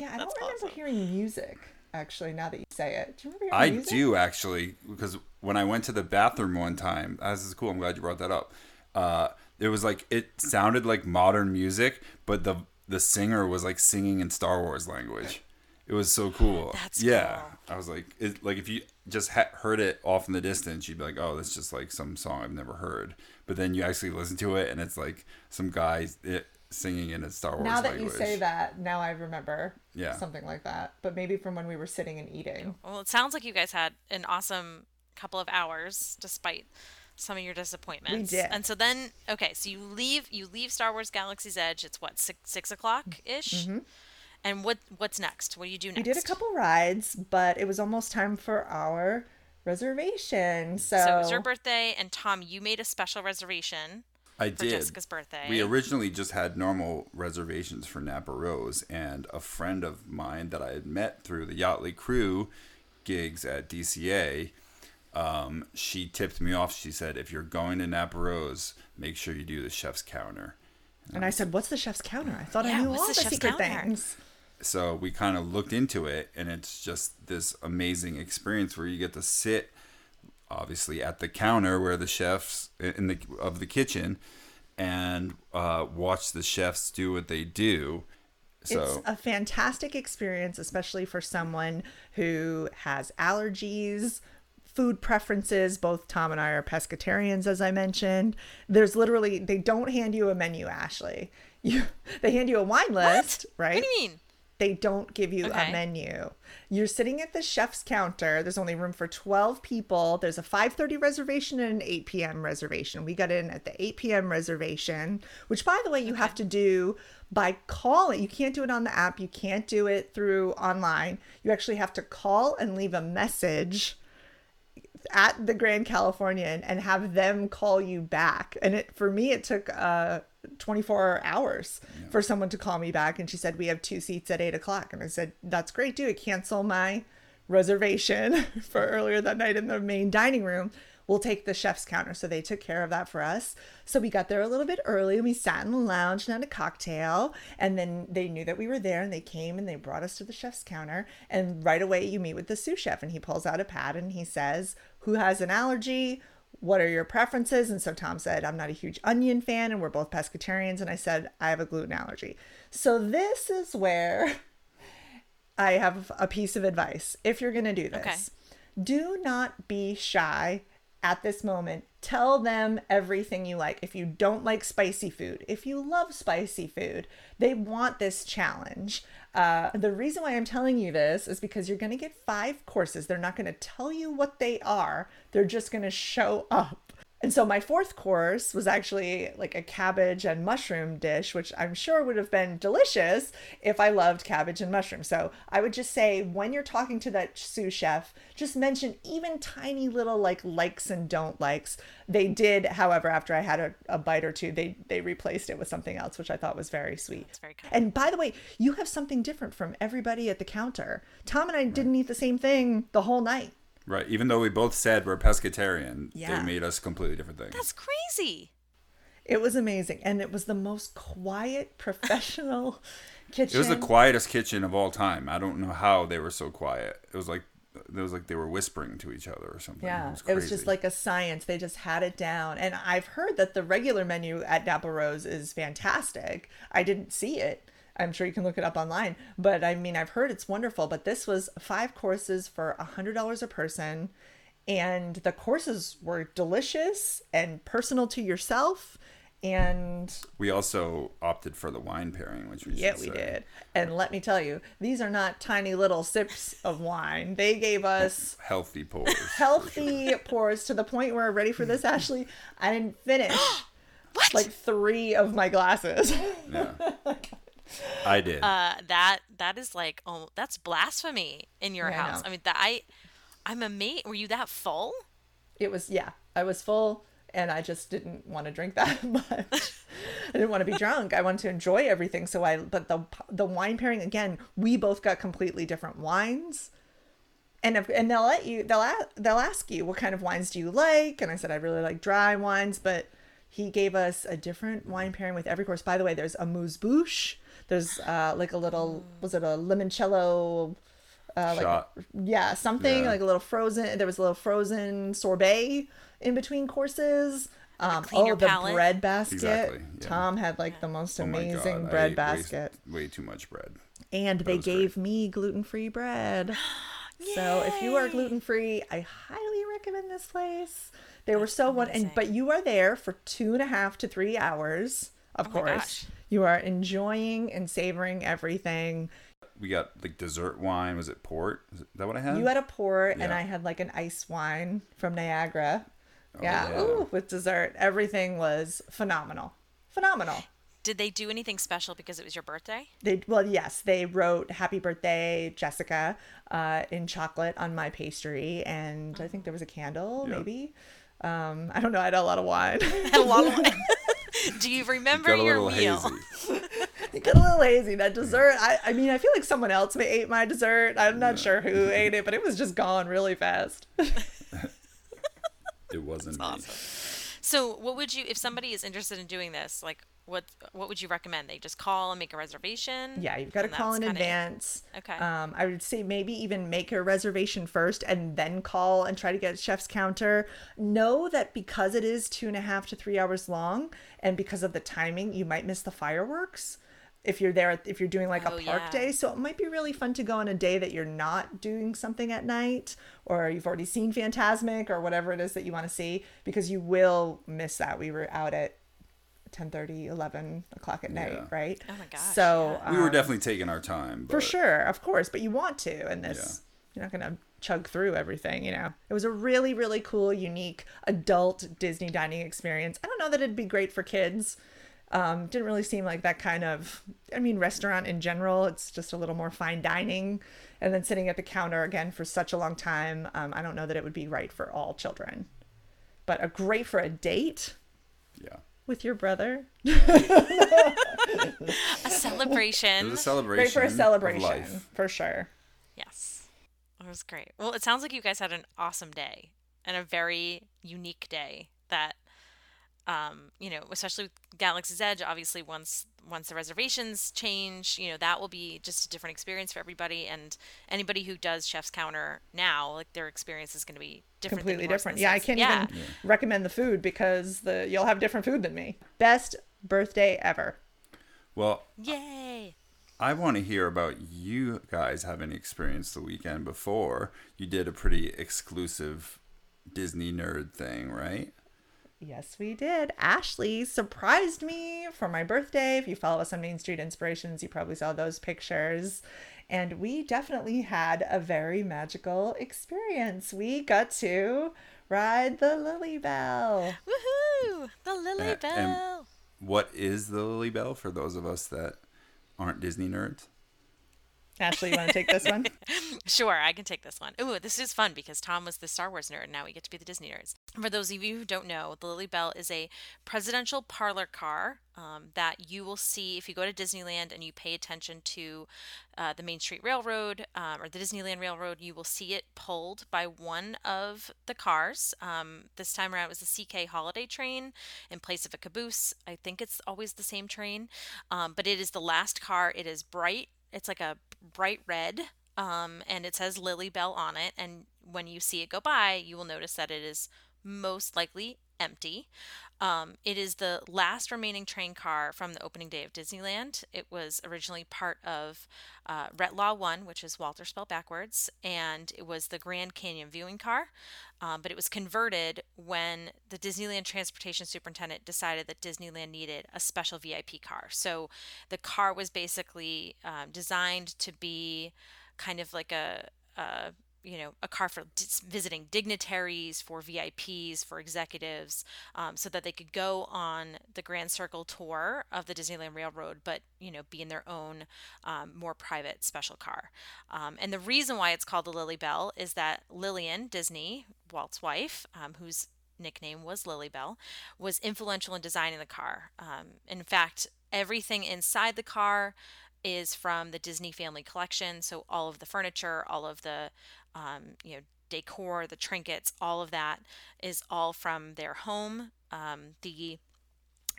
yeah, I don't remember awesome. hearing music. Actually, now that you say it, do you remember? I music? do actually, because when I went to the bathroom one time, this is cool. I'm glad you brought that up. Uh, it was like it sounded like modern music, but the the singer was like singing in Star Wars language. It was so cool. That's yeah. Cool. I was like, it, like if you just ha- heard it off in the distance, you'd be like, oh, that's just like some song I've never heard. But then you actually listen to it, and it's like some guy it, singing in a Star Wars. Now that language. you say that, now I remember. Yeah. Something like that, but maybe from when we were sitting and eating. Well, it sounds like you guys had an awesome couple of hours, despite some of your disappointments. We did. And so then, okay, so you leave you leave Star Wars Galaxy's Edge. It's what six six o'clock ish. Mm-hmm. And what what's next? What do you do next? We did a couple rides, but it was almost time for our reservation. So, so it was your birthday, and Tom, you made a special reservation. I did. Jessica's birthday. We originally just had normal reservations for Napa Rose, and a friend of mine that I had met through the Yachtly Crew gigs at DCA um, she tipped me off. She said, if you're going to Napa Rose, make sure you do the chef's counter. And, and I said, what's the chef's counter? I thought yeah, I knew all the, the secret counter? things. So we kind of looked into it, and it's just this amazing experience where you get to sit, obviously, at the counter where the chefs in the of the kitchen, and uh, watch the chefs do what they do. So. It's a fantastic experience, especially for someone who has allergies food preferences. Both Tom and I are pescatarians, as I mentioned. There's literally they don't hand you a menu, Ashley. You they hand you a wine list, what? right? What do you mean? They don't give you okay. a menu. You're sitting at the chef's counter. There's only room for 12 people. There's a 5:30 reservation and an 8 p.m. reservation. We got in at the 8 p.m. reservation, which by the way, you okay. have to do by calling. You can't do it on the app. You can't do it through online. You actually have to call and leave a message at the Grand Californian and have them call you back. And it for me it took uh 24 hours yeah. for someone to call me back and she said we have two seats at eight o'clock and I said that's great do it cancel my reservation for earlier that night in the main dining room we'll take the chef's counter. So they took care of that for us. So we got there a little bit early and we sat in the lounge and had a cocktail. And then they knew that we were there and they came and they brought us to the chef's counter. And right away you meet with the sous chef and he pulls out a pad and he says, Who has an allergy? what are your preferences? And so Tom said, I'm not a huge onion fan, and we're both pescatarians. And I said, I have a gluten allergy. So this is where I have a piece of advice. If you're going to do this, okay. do not be shy at this moment. Tell them everything you like. If you don't like spicy food, if you love spicy food, they want this challenge. Uh, the reason why I'm telling you this is because you're going to get five courses. They're not going to tell you what they are, they're just going to show up. And so my fourth course was actually like a cabbage and mushroom dish, which I'm sure would have been delicious if I loved cabbage and mushroom. So I would just say when you're talking to that sous chef, just mention even tiny little like likes and don't likes. They did, however, after I had a, a bite or two, they they replaced it with something else, which I thought was very sweet. Very kind. And by the way, you have something different from everybody at the counter. Tom and I didn't eat the same thing the whole night. Right. Even though we both said we're pescatarian, yeah. they made us completely different things. That's crazy. It was amazing. And it was the most quiet, professional kitchen. It was the quietest kitchen of all time. I don't know how they were so quiet. It was like it was like they were whispering to each other or something. Yeah, it was, it was, just like a science. They just had it down. And I've heard that the regular menu at Napa Rose is fantastic. I didn't see it, I'm sure you can look it up online. But I mean, I've heard it's wonderful. But this was five courses for a hundred dollars a person, and the courses were delicious and personal to yourself. And we also opted for the wine pairing, which we yeah we say. did. And let me tell you, these are not tiny little sips of wine. They gave us healthy pours, healthy sure. pours to the point where I'm ready for this, Ashley. I didn't finish. What? Like three of my glasses. Yeah. I did. Uh, that that is like oh, that's blasphemy in your yeah, house. I, I mean, that I, I'm amazed. Were you that full? It was yeah. I was full, and I just didn't want to drink that much. I didn't want to be drunk. I wanted to enjoy everything. So I, but the the wine pairing again, we both got completely different wines. And if, and they'll let you they'll they'll ask you what kind of wines do you like and I said I really like dry wines but he gave us a different wine pairing with every course. By the way, there's amuse-bouche, there's uh, like a little was it a limoncello uh, like yeah something yeah. like a little frozen there was a little frozen sorbet in between courses. Um, oh the palate. bread basket. Exactly, yeah. tom had like the most oh amazing oh bread basket way, way, too much bread. And they gave great. me gluten-free bread. So if you are gluten-free i highly recommend this place. They That's were so one and but you are there for two and a half to three hours of oh course you are enjoying and savoring everything. We got like dessert wine. Was it port? Is that what I had? You had a port, yeah. and I had like an ice wine from Niagara. Oh, yeah, yeah. Ooh, with dessert. Everything was phenomenal. Phenomenal. Did they do anything special because it was your birthday? They well, yes, they wrote "Happy Birthday, Jessica" uh, in chocolate on my pastry, and I think there was a candle, maybe. Um, I don't know. I had a lot of wine. had a lot of wine. Do you remember you your meal? it got a little hazy. That dessert, I, I mean, I feel like someone else may ate my dessert. I'm not sure who ate it, but it was just gone really fast. it wasn't That's awesome. So, what would you, if somebody is interested in doing this, like, what what would you recommend? They just call and make a reservation. Yeah, you've got to call in advance. Okay. Um, I would say maybe even make a reservation first and then call and try to get a chef's counter. Know that because it is two and a half to three hours long, and because of the timing, you might miss the fireworks if you're there if you're doing like a oh, park yeah. day so it might be really fun to go on a day that you're not doing something at night or you've already seen Fantasmic or whatever it is that you want to see because you will miss that we were out at 10 30 11 o'clock at night yeah. right? Oh my gosh so yeah. we were um, definitely taking our time but... for sure of course but you want to and this yeah. you're not gonna chug through everything you know? It was a really really cool unique adult disney dining experience. I don't know that it'd be great for kids. Um, didn't really seem like that kind of i mean restaurant in general it's just a little more fine dining. And then sitting at the counter again for such a long time um, i don't know that it would be right for all children. But a great for a date? Yeah with your brother. a celebration. It was a celebration. Great for a celebration, for sure. Yes, it was great. Well, it sounds like you guys had an awesome day and a very unique day that um, you know, especially with Galaxy's Edge, obviously once once the reservations change, you know, that will be just a different experience for everybody. And anybody who does Chef's Counter now, like their experience is going to be different. Completely different. Yeah, I can't yeah. even yeah. recommend the food because the you'll have different food than me. Best birthday ever. Well, yay! I want to hear about you guys having experienced the weekend before. You did a pretty exclusive Disney nerd thing, right? Yes, we did. Ashley surprised me for my birthday. If you follow us on Main Street Inspirations, you probably saw those pictures. And we definitely had a very magical experience. We got to ride the Lilly Belle. Woohoo! The Lily uh, Bell. what is the Lilly Belle for those of us that aren't Disney nerds? Ashley, you want to take this one? sure, I can take this one. Ooh, this is fun because Tom was the Star Wars nerd, and now we get to be the Disney nerds. For those of you who don't know, the Lilly Belle is a presidential parlor car um, that you will see if you go to Disneyland and you pay attention to uh, the Main Street Railroad um, or the Disneyland Railroad. You will see it pulled by one of the cars. Um, this time around, it was the CK Holliday Train in place of a caboose. I think it's always the same train, um, but it is the last car. It is bright it's like a bright red um, and it says Lilly Belle on it. And when you see it go by, you will notice that it is most likely empty. Um, it is the last remaining train car from the opening day of Disneyland. It was originally part of uh, Retlaw 1, which is Walter spelled backwards, and it was the Grand Canyon viewing car. Um, but it was converted when the Disneyland Transportation Superintendent decided that Disneyland needed a special VIP car. So the car was basically um, designed to be kind of like a, a you know a car for visiting dignitaries for vips for executives um, so that they could go on the grand circle tour of the disneyland railroad but you know be in their own um, more private special car um, and the reason why it's called the lilly belle is that lillian disney walt's wife um, whose nickname was lilly belle was influential in designing the car um, in fact everything inside the car is from the Disney Family Collection. So all of the furniture, all of the um, you know decor, the trinkets, all of that is all from their home. Um, the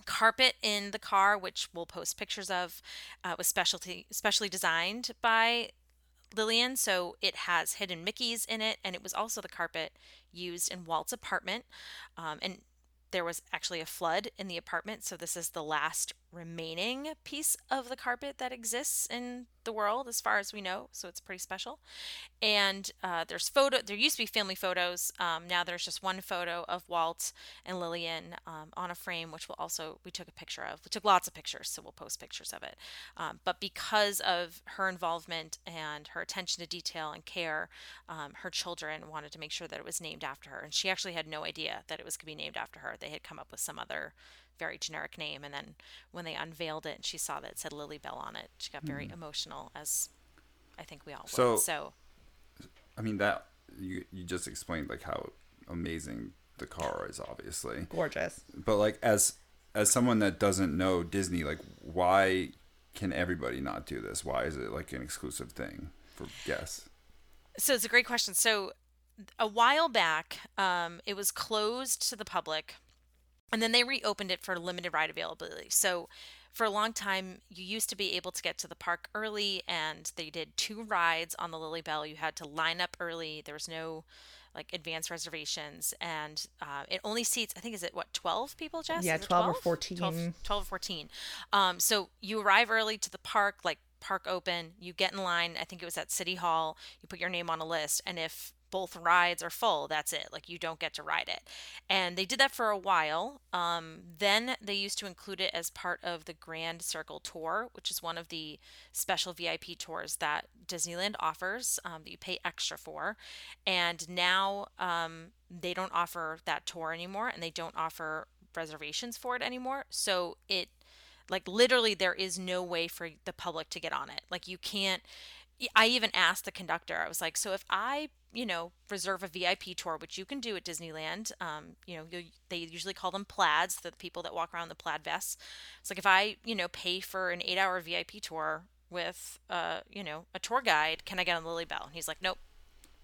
carpet in the car, which we'll post pictures of, uh, was specialty specially designed by Lillian. So it has hidden Mickey's in it, and it was also the carpet used in Walt's apartment. Um, and there was actually a flood in the apartment, so this is the last remaining piece of the carpet that exists in the world as far as we know so it's pretty special. And uh, there's photo there used to be family photos um, now there's just one photo of walt and lillian um, on a frame which we'll also we took a picture of. We took lots of pictures so we'll post pictures of it. Um, but because of her involvement and her attention to detail and care um, her children wanted to make sure that it was named after her and she actually had no idea that it was going to be named after her. They had come up with some other very generic name. And then when they unveiled it and she saw that it said Lilly Belle on it, she got very mm. emotional, as I think we all so, would. So, I mean, that you, you just explained like how amazing the car is, obviously. Gorgeous. But like, as, as someone that doesn't know Disney, like, why can everybody not do this? Why is it like an exclusive thing for guests? So it's a great question. So a while back, um, it was closed to the public and then they reopened it for limited ride availability. So for a long time, you used to be able to get to the park early, and they did two rides on the Lilly Belle. You had to line up early. There was no like advanced reservations, and uh, it only seats. I think is it what twelve people, Jess? Yeah, 12, 12, or 14. 12, 12 or fourteen. Um, so you arrive early to the park, like park open. You get in line. I think it was at City Hall. You put your name on a list, and if both rides are full. That's it. Like you don't get to ride it. And they did that for a while. Um, then they used to include it as part of the Grand Circle Tour, which is one of the special VIP tours that Disneyland offers um, that you pay extra for. And now um, they don't offer that tour anymore and they don't offer reservations for it anymore. So it, like, literally, there is no way for the public to get on it. Like, you can't. I even asked the conductor, I was like, so if I you know, reserve a VIP tour, which you can do at Disneyland. Um, you know, you, they usually call them plaids, the people that walk around the plaid vests. It's like if I, you know, pay for an eight-hour VIP tour with, uh, you know, a tour guide, can I get on Lilly Belle? And he's like, nope.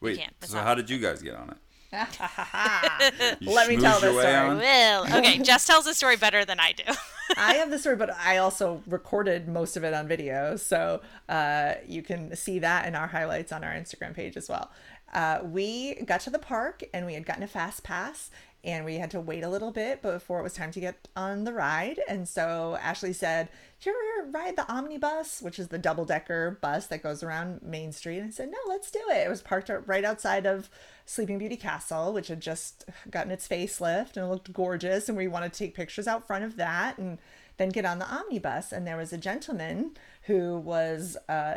Wait, so how did you guys get on it? Let me tell this story. Will. Okay, Jess tells the story better than I do. I have the story, but I also recorded most of it on video. So uh, you can see that in our highlights on our Instagram page as well. Uh, we got to the park and we had gotten a fast pass and we had to wait a little bit before it was time to get on the ride. And so Ashley said, Do you ever ride the omnibus, which is the double decker bus that goes around Main Street? And I said, No, let's do it. It was parked right outside of Sleeping Beauty Castle, which had just gotten its facelift and it looked gorgeous. And we wanted to take pictures out front of that and then get on the omnibus. And there was a gentleman who was uh,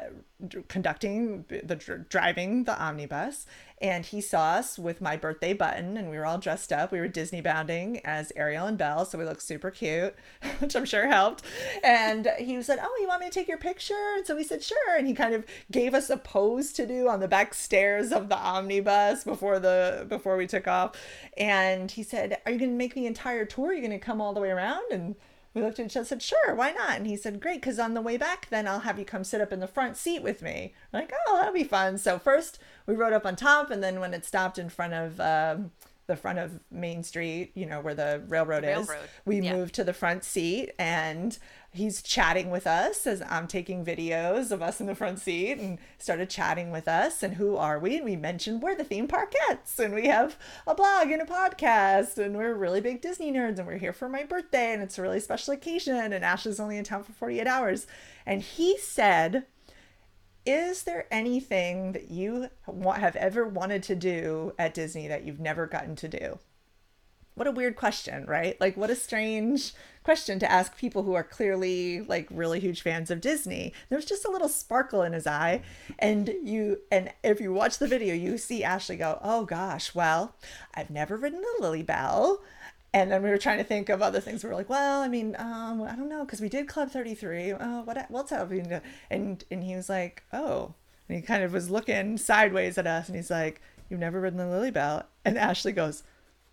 conducting the driving the omnibus and he saw us with my birthday button and we were all dressed up. We were disney bounding as ariel and belle so we looked super cute which i'm sure helped. And he said oh you want me to take your picture? And so we said sure. And he kind of gave us a pose to do on the back stairs of the omnibus before the before we took off. And he said are you going to make the entire tour? Are you going to come all the way around? And we looked at each other and said, sure, why not? And he said, great, because on the way back, then I'll have you come sit up in the front seat with me. I'm like, oh, that'll be fun. So first we rode up on top, and then when it stopped in front of um, the front of Main Street, you know, where the railroad, the railroad. is, we yeah. moved to the front seat and he's chatting with us as I'm taking videos of us in the front seat and started chatting with us. And who are we? And we mentioned we're the theme parkettes and we have a blog and a podcast and we're really big Disney nerds and we're here for my birthday and it's a really special occasion. And Ashley's only in town for 48 hours. And he said, is there anything that you have ever wanted to do at Disney that you've never gotten to do? What a weird question, right? Like, what a strange question to ask people who are clearly like really huge fans of Disney. There was just a little sparkle in his eye, and you and if you watch the video, you see Ashley go, "Oh gosh, well, I've never ridden the Lilly Belle." And then we were trying to think of other things. We were like, well, I mean, um, I don't know, because we did Club 33. Oh, what, what else have we done? And, and he was like, oh. And he kind of was looking sideways at us and he's like, you've never ridden the Lilly Belle. And Ashley goes,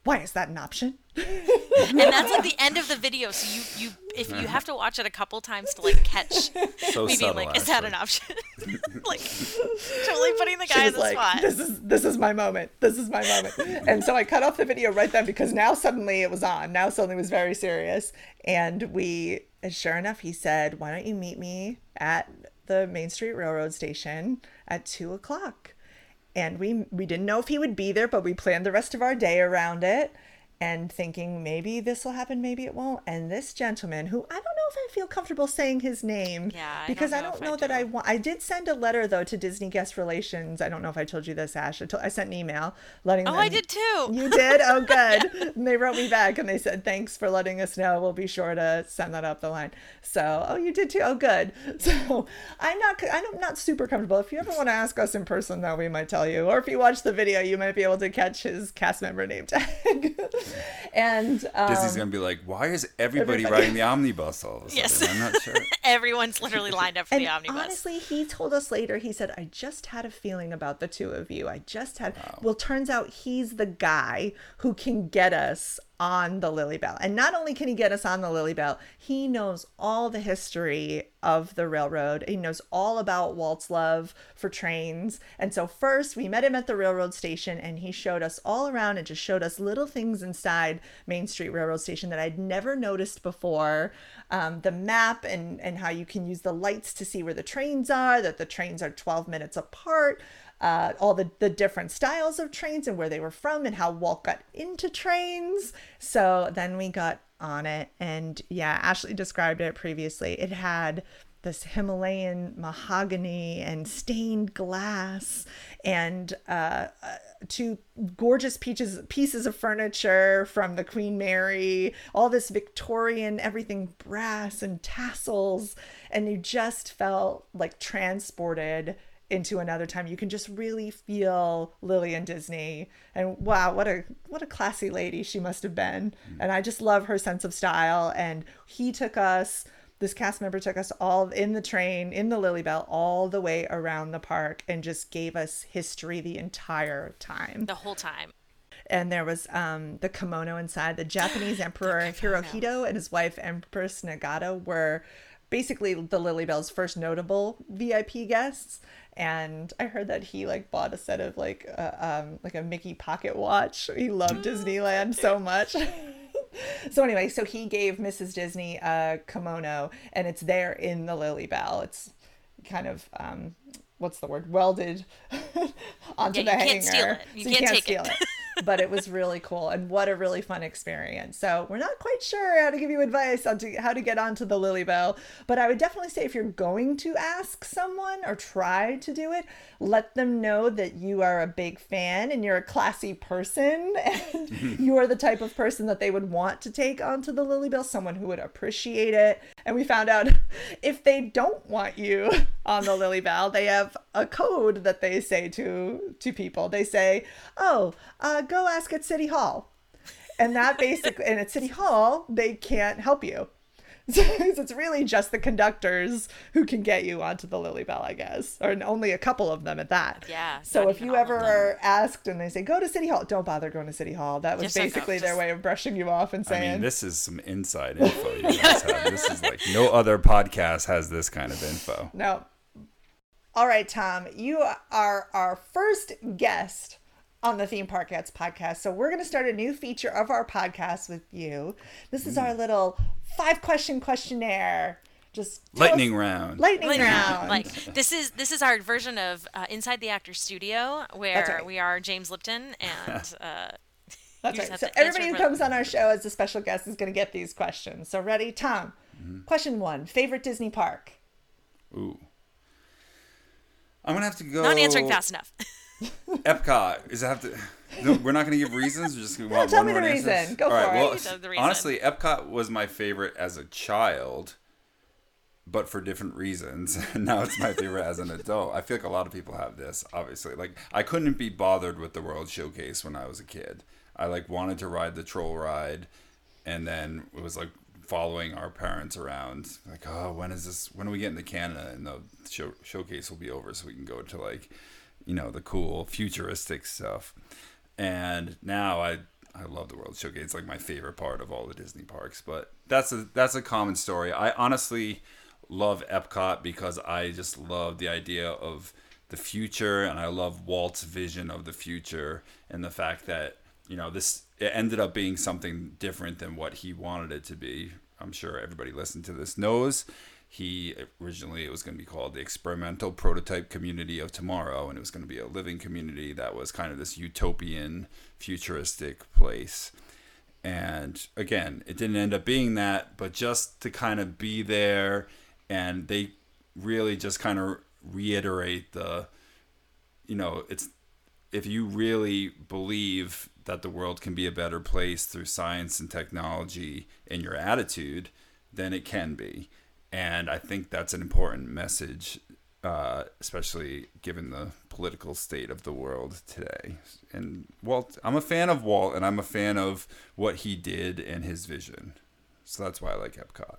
why is that an option? and that's like the end of the video. So you, you if you have to watch it a couple times to like catch so me being like, actually. is that an option? like totally putting the guy in the like, spot. This is this is my moment. This is my moment. and so I cut off the video right then because now suddenly it was on. Now suddenly it was very serious. And we sure enough, he said, Why don't you meet me at the Main Street Railroad station at two o'clock? And we we didn't know if he would be there, but we planned the rest of our day around it and thinking maybe this will happen, maybe it won't. And this gentleman, who I don't know if I feel comfortable saying his name, yeah, because I don't know, I don't know that I want. I did send a letter though to Disney Guest Relations. I don't know if I told you this, Ash. I, told, I sent an email letting. Oh, them, I did too. You did? Oh, good. and they wrote me back and they said thanks for letting us know. We'll be sure to send that up the line. So, oh, you did too. Oh, good. So I'm not. I'm not super comfortable. If you ever want to ask us in person, though, we might tell you. Or if you watch the video, you might be able to catch his cast member name tag. and and um, Disney's gonna be like, why is everybody, everybody... riding the omnibus all of a sudden? Yes, I'm not sure. Everyone's literally lined up for the omnibus. Honestly, he told us later. He said, "I just had a feeling about the two of you. I just had." Wow. Well, turns out he's the guy who can get us on the Lilly Belle. And not only can he get us on the Lilly Belle, he knows all the history of the railroad. He knows all about Walt's love for trains. And so first we met him at the railroad station and he showed us all around and just showed us little things inside Main Street Railroad Station that I'd never noticed before. Um, the map and, and how you can use the lights to see where the trains are, that the trains are 12 minutes apart uh, all the, the different styles of trains and where they were from and how Walt got into trains. So then we got on it. And yeah, Ashley described it previously. It had this Himalayan mahogany and stained glass and uh, uh, two gorgeous pieces pieces of furniture from the Queen Mary, all this Victorian everything brass and tassels, and you just felt like transported into another time you can just really feel Lillian Disney. And wow what a what a classy lady she must have been. Mm. and I just love her sense of style. And he took us this cast member took us all in the train in the Lilly Belle all the way around the park and just gave us history the entire time. The whole time. And there was um, the kimono inside. The Japanese emperor Hirohito and his wife Empress Nagako were basically the Lilly Belle's first notable VIP guests. And I heard that he like bought a set of like uh, um like a Mickey pocket watch. He loved Disneyland so much. so anyway, so he gave Mrs. Disney a kimono, and it's there in the Lilly Belle. It's kind of um, what's the word welded onto yeah, the hanger. so you can't, can't steal it. it. but it was really cool and what a really fun experience. So we're not quite sure how to give you advice on to, how to get onto the Lilly Belle, but I would definitely say if you're going to ask someone or try to do it, let them know that you are a big fan and you're a classy person and mm-hmm. you are the type of person that they would want to take onto the Lilly Belle, someone who would appreciate it. And we found out if they don't want you on the Lilly Belle, they have a code that they say to to people. They say, "Oh, uh, go ask at City Hall," and that basically, and at City Hall, they can't help you. So it's really just the conductors who can get you onto the Lilly Belle, I guess, or only a couple of them at that. Yeah. So if you ever are asked and they say go to City Hall, don't bother going to City Hall. That was just basically their way of brushing you off and saying. I mean, this is some inside info you guys have. This is like no other podcast has this kind of info. No. All right, Tom, you are our first guest on the Theme Parkettes podcast. So we're going to start a new feature of our podcast with you. This is mm. our little five question questionnaire. Just lightning us, round. Lightning, lightning round. Like this is this is our version of uh, Inside the Actor Studio, where right. we are James Lipton and. Uh, That's right. So everybody who comes on our show as a special guest is going to get these questions. So ready, Tom? Mm-hmm. Question one: Favorite Disney park? Ooh. I'm gonna have to go. Not answering fast enough. Epcot is it have to. No, we're not going to give reasons. We're just going to want tell one me the reason. Answers? Go All right, for well, it. honestly, Epcot was my favorite as a child, but for different reasons. now it's my favorite as an adult. I feel like a lot of people have this. Obviously, like I couldn't be bothered with the World Showcase when I was a kid. I like wanted to ride the troll ride, and then it was like following our parents around, like, oh, when is this? When are we getting to Canada? And the show, showcase will be over, so we can go to like, you know, the cool futuristic stuff. And now I I love the World Showcase. It's like my favorite part of all the Disney parks. But that's a that's a common story. I honestly love Epcot because I just love the idea of the future and I love Walt's vision of the future and the fact that, you know, this it ended up being something different than what he wanted it to be. I'm sure everybody listened to this knows he originally it was going to be called the experimental prototype community of tomorrow and it was going to be a living community that was kind of this utopian futuristic place and again it didn't end up being that but just to kind of be there and they really just kind of reiterate the you know it's if you really believe that the world can be a better place through science and technology and your attitude then it can be and I think that's an important message, uh, especially given the political state of the world today. And Walt, I'm a fan of Walt, and I'm a fan of what he did and his vision. So that's why I like Epcot.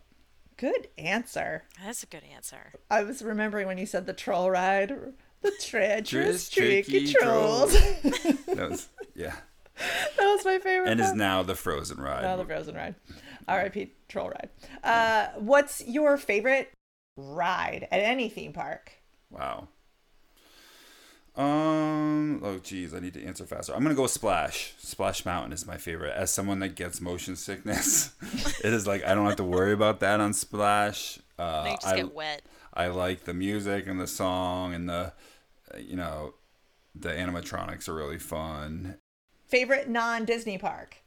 Good answer. That's a good answer. I was remembering when you said the troll ride, the treacherous, tricky, tricky trolls. that was yeah. That was my favorite. And is now the Frozen ride. Now the Frozen ride. R.I.P. Troll Ride. Uh, what's your favorite ride at any theme park? Wow. Um. Oh, geez, I need to answer faster. I'm gonna go Splash. Splash Mountain is my favorite. As someone that gets motion sickness, it is like I don't have to worry about that on Splash. Uh, they just I, get wet. I like the music and the song and the, uh, you know, the animatronics are really fun. Favorite non Disney park?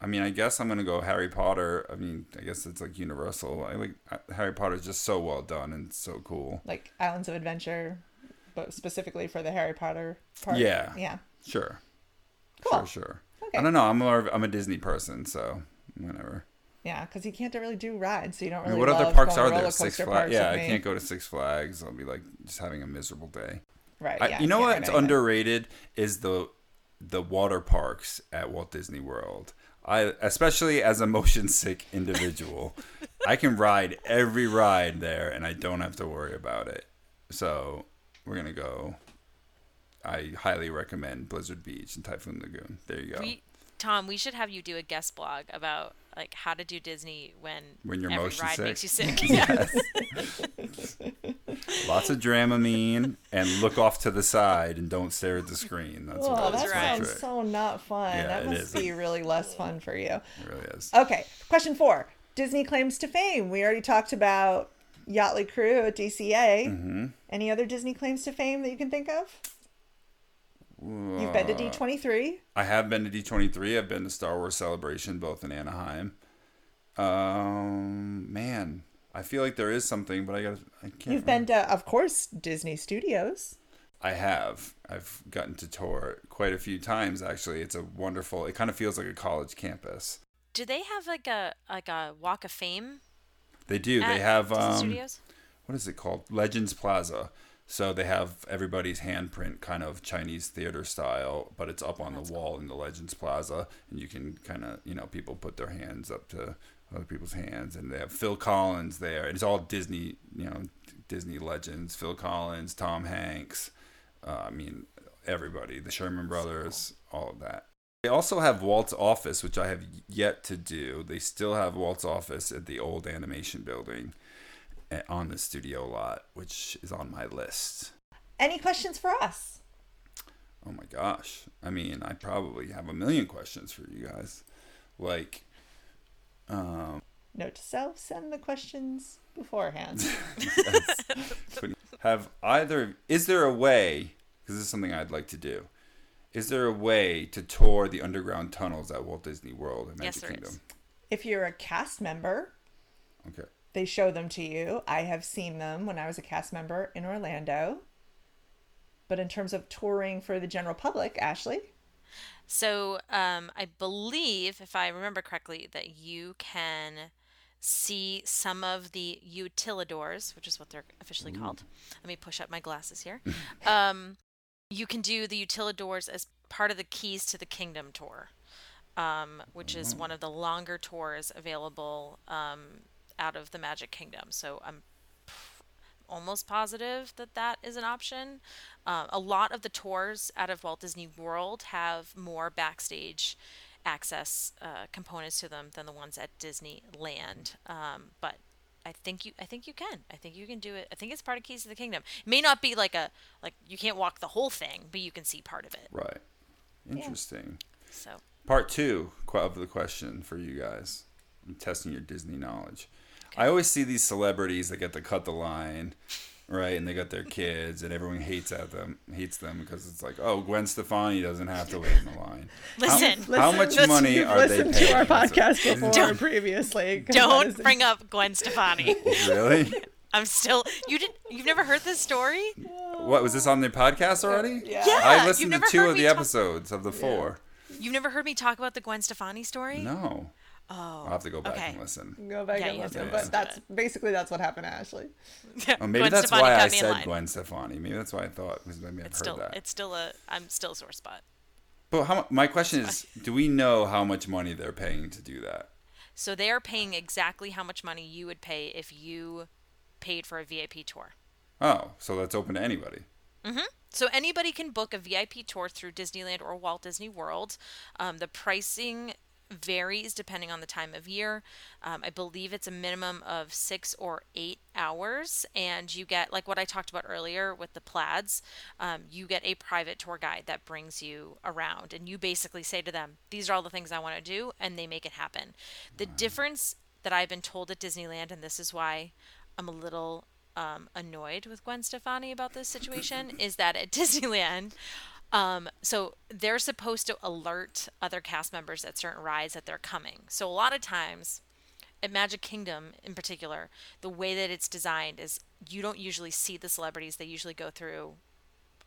I mean, I guess I'm gonna go Harry Potter. I mean, I guess it's like Universal. I like Harry Potter is just so well done and so cool. Like Islands of Adventure, but specifically for the Harry Potter part. Yeah. Yeah. Sure. Cool. Sure. Sure. Okay. I don't know. I'm more. Of, I'm a Disney person, so whatever. Yeah, because you can't really do rides, so you don't really. I mean, what other parks are there? Six Flags. Yeah, I can't go to Six Flags. I'll be like just having a miserable day. Right. I, yeah, you know what's underrated is the the water parks at Walt Disney World. I especially as a motion sick individual, I can ride every ride there and I don't have to worry about it. So we're gonna go. I highly recommend Blizzard Beach and Typhoon Lagoon. There you go. We Tom, we should have you do a guest blog about like how to do Disney when when your every motion ride sick. makes you sick. yes. Lots of Dramamine and look off to the side and don't stare at the screen. That's Oh, what that right. sounds so not fun. Yeah, that must is. be really less fun for you. It really is. Okay, question four. Disney claims to fame. We already talked about Yachtly Crew at DCA. Mm-hmm. Any other Disney claims to fame that you can think of? You've been to Uh, D23. I have been to D23. I've been to Star Wars Celebration, both in Anaheim. Um, man, I feel like there is something, but I got I can't. You've been to, of course, Disney Studios. I have. I've gotten to tour quite a few times. Actually, it's a wonderful. It kind of feels like a college campus. Do they have like a like a Walk of Fame? They do. at They have Disney um, Studios. what is it called? Legends Plaza. So they have everybody's handprint, kind of Chinese theater style, but it's up on the wall in the Legends Plaza, and you can kind of, you know, people put their hands up to other people's hands, and they have Phil Collins there. And it's all Disney, you know, Disney legends. Phil Collins, Tom Hanks, uh, I mean, everybody, the Sherman Brothers, all of that. They also have Walt's office, which I have yet to do. They still have Walt's office at the old animation building on the studio lot, which is on my list. Any questions for us? Oh my gosh. I mean, I probably have a million questions for you guys. Like, um, Note to self: send the questions beforehand. have either, is there a way, because this is something I'd like to do, is there a way to tour the underground tunnels at Walt Disney World and Yes, Magic there Kingdom? is. if you're a cast member, Okay. They show them to you. I have seen them when I was a cast member in Orlando. But in terms of touring for the general public, Ashley, So um, I believe, if I remember correctly, that you can see some of the utilidors, which is what they're officially called. Let me push up my glasses here. um, you can do the utilidors as part of the Keys to the Kingdom tour, um, which is one of the longer tours available um, out of the Magic Kingdom. So I'm almost positive that that is an option. Um, a lot of the tours out of Walt Disney World have more backstage access uh, components to them than the ones at Disneyland. Um, but I think you, I think you can. I think you can do it. I think it's part of Keys to the Kingdom. It may not be like a like you can't walk the whole thing, but you can see part of it. Right. Interesting. So Part two of the question for you guys. I'm testing your Disney knowledge. I always see these celebrities that get to cut the line, right? And they got their kids, and everyone hates at them, hates them because it's like, oh, Gwen Stefani doesn't have to wait in the line. listen, How much Listen, money you've are they listened paying? to our podcast before Don't- previously. 'cause that don't bring up Gwen Stefani. Really? I'm still you didn't. you've never heard this story? What was this on the podcast already? Yeah. Yeah, I listened to two of the talk- episodes of the four. You've never heard me talk about the Gwen Stefani story? No. Oh, I'll have to go back okay. and listen. Go back Yeah, and you have to listen. listen But that's basically that's what happened to Ashley. Oh, maybe Gwen that's Stefani why I said. Gwen Stefani. Maybe that's why I thought. Because maybe I've It's heard still that. it's still a I'm still a sore spot. But how, my question is, do we know how much money they're paying to do that? So they are paying exactly how much money you would pay if you paid for a VIP tour. Oh, so that's open to anybody. So anybody can book a VIP tour through Disneyland or Walt Disney World. Um, the pricing varies depending on the time of year. Um, I believe it's a minimum of six or eight hours, and you get like what I talked about earlier with the plaids. Um, you get a private tour guide that brings you around, and you basically say to them, "These are all the things I want to do," and they make it happen. The difference that I've been told at Disneyland, and this is why I'm a little um, annoyed with Gwen Stefani about this situation is that at Disneyland, um, so they're supposed to alert other cast members at certain rides that they're coming. So a lot of times, at Magic Kingdom in particular, the way that it's designed is you don't usually see the celebrities. They usually go through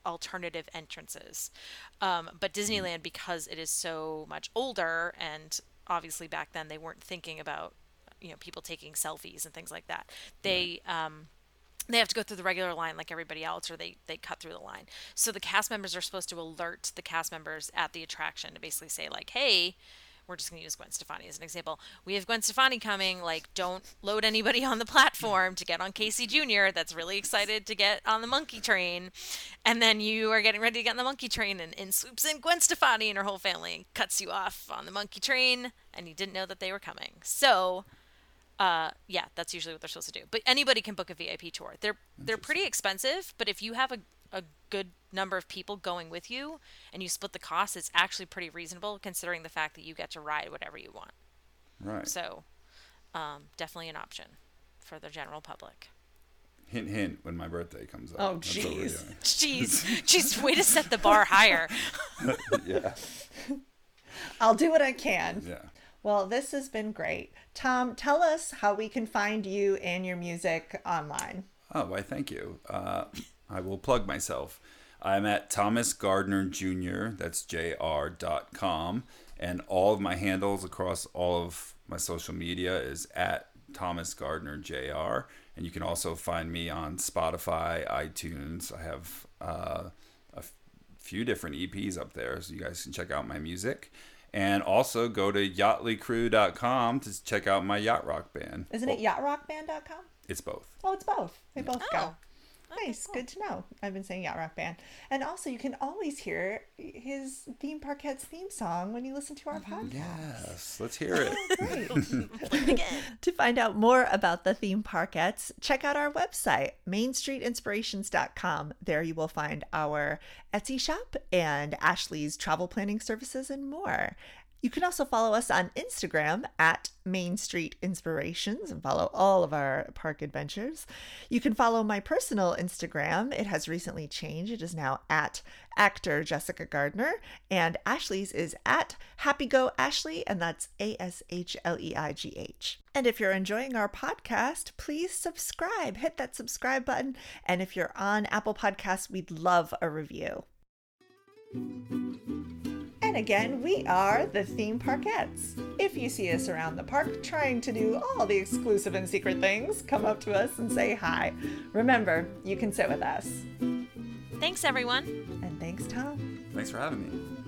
alternative entrances. Um, but Disneyland, because it is so much older, and obviously back then they weren't thinking about you know people taking selfies and things like that. They um, they have to go through the regular line like everybody else or they, they cut through the line so the cast members are supposed to alert the cast members at the attraction to basically say like hey we're just going to use Gwen Stefani as an example. We have Gwen Stefani coming. Like, don't load anybody on the platform to get on Casey Jr. That's really excited to get on the monkey train. And then you are getting ready to get on the monkey train, and in swoops in Gwen Stefani and her whole family and cuts you off on the monkey train, and you didn't know that they were coming. So, uh, yeah, that's usually what they're supposed to do. But anybody can book a VIP tour. They're they're pretty expensive, but if you have a, a good number of people going with you and you split the cost, it's actually pretty reasonable considering the fact that you get to ride whatever you want. Right. So, um, definitely an option for the general public. Hint, hint. When my birthday comes up. Oh, jeez, jeez, jeez. Way to set the bar higher. yeah. I'll do what I can. Yeah. Well, this has been great. Tom, tell us how we can find you and your music online. Oh, why, thank you. Uh, I will plug myself. I'm at Thomas Gardner Jr. That's jr.com. And all of my handles across all of my social media is at Thomas Gardner Jr. And you can also find me on Spotify, iTunes. I have uh, a f- few different EPs up there, so you guys can check out my music. And also go to yachtlycrew.com to check out my yacht rock band. Isn't it yachtrockband.com? It's both. Oh, it's both. They both oh. go. Nice, cool. good to know. I've been saying Yacht Rock Band. And also, you can always hear his Theme Parkettes theme song when you listen to our mm-hmm. podcast. Yes, let's hear it. great. to find out more about the Theme Parkettes, check out our website, mainstreetinspirations.com. There you will find our Etsy shop and Ashley's travel planning services and more. You can also follow us on Instagram at Main Street Inspirations and follow all of our park adventures. You can follow my personal Instagram. It has recently changed. It is now at actor Jessica Gardner, and Ashley's is at Happy Go Ashleigh, and that's A S H L E I G H. And if you're enjoying our podcast, please subscribe. Hit that subscribe button. And if you're on Apple Podcasts, we'd love a review. And again, we are the Theme Parkettes. If you see us around the park trying to do all the exclusive and secret things, come up to us and say hi. Remember, you can sit with us. Thanks, everyone. And thanks, Tom. Thanks for having me.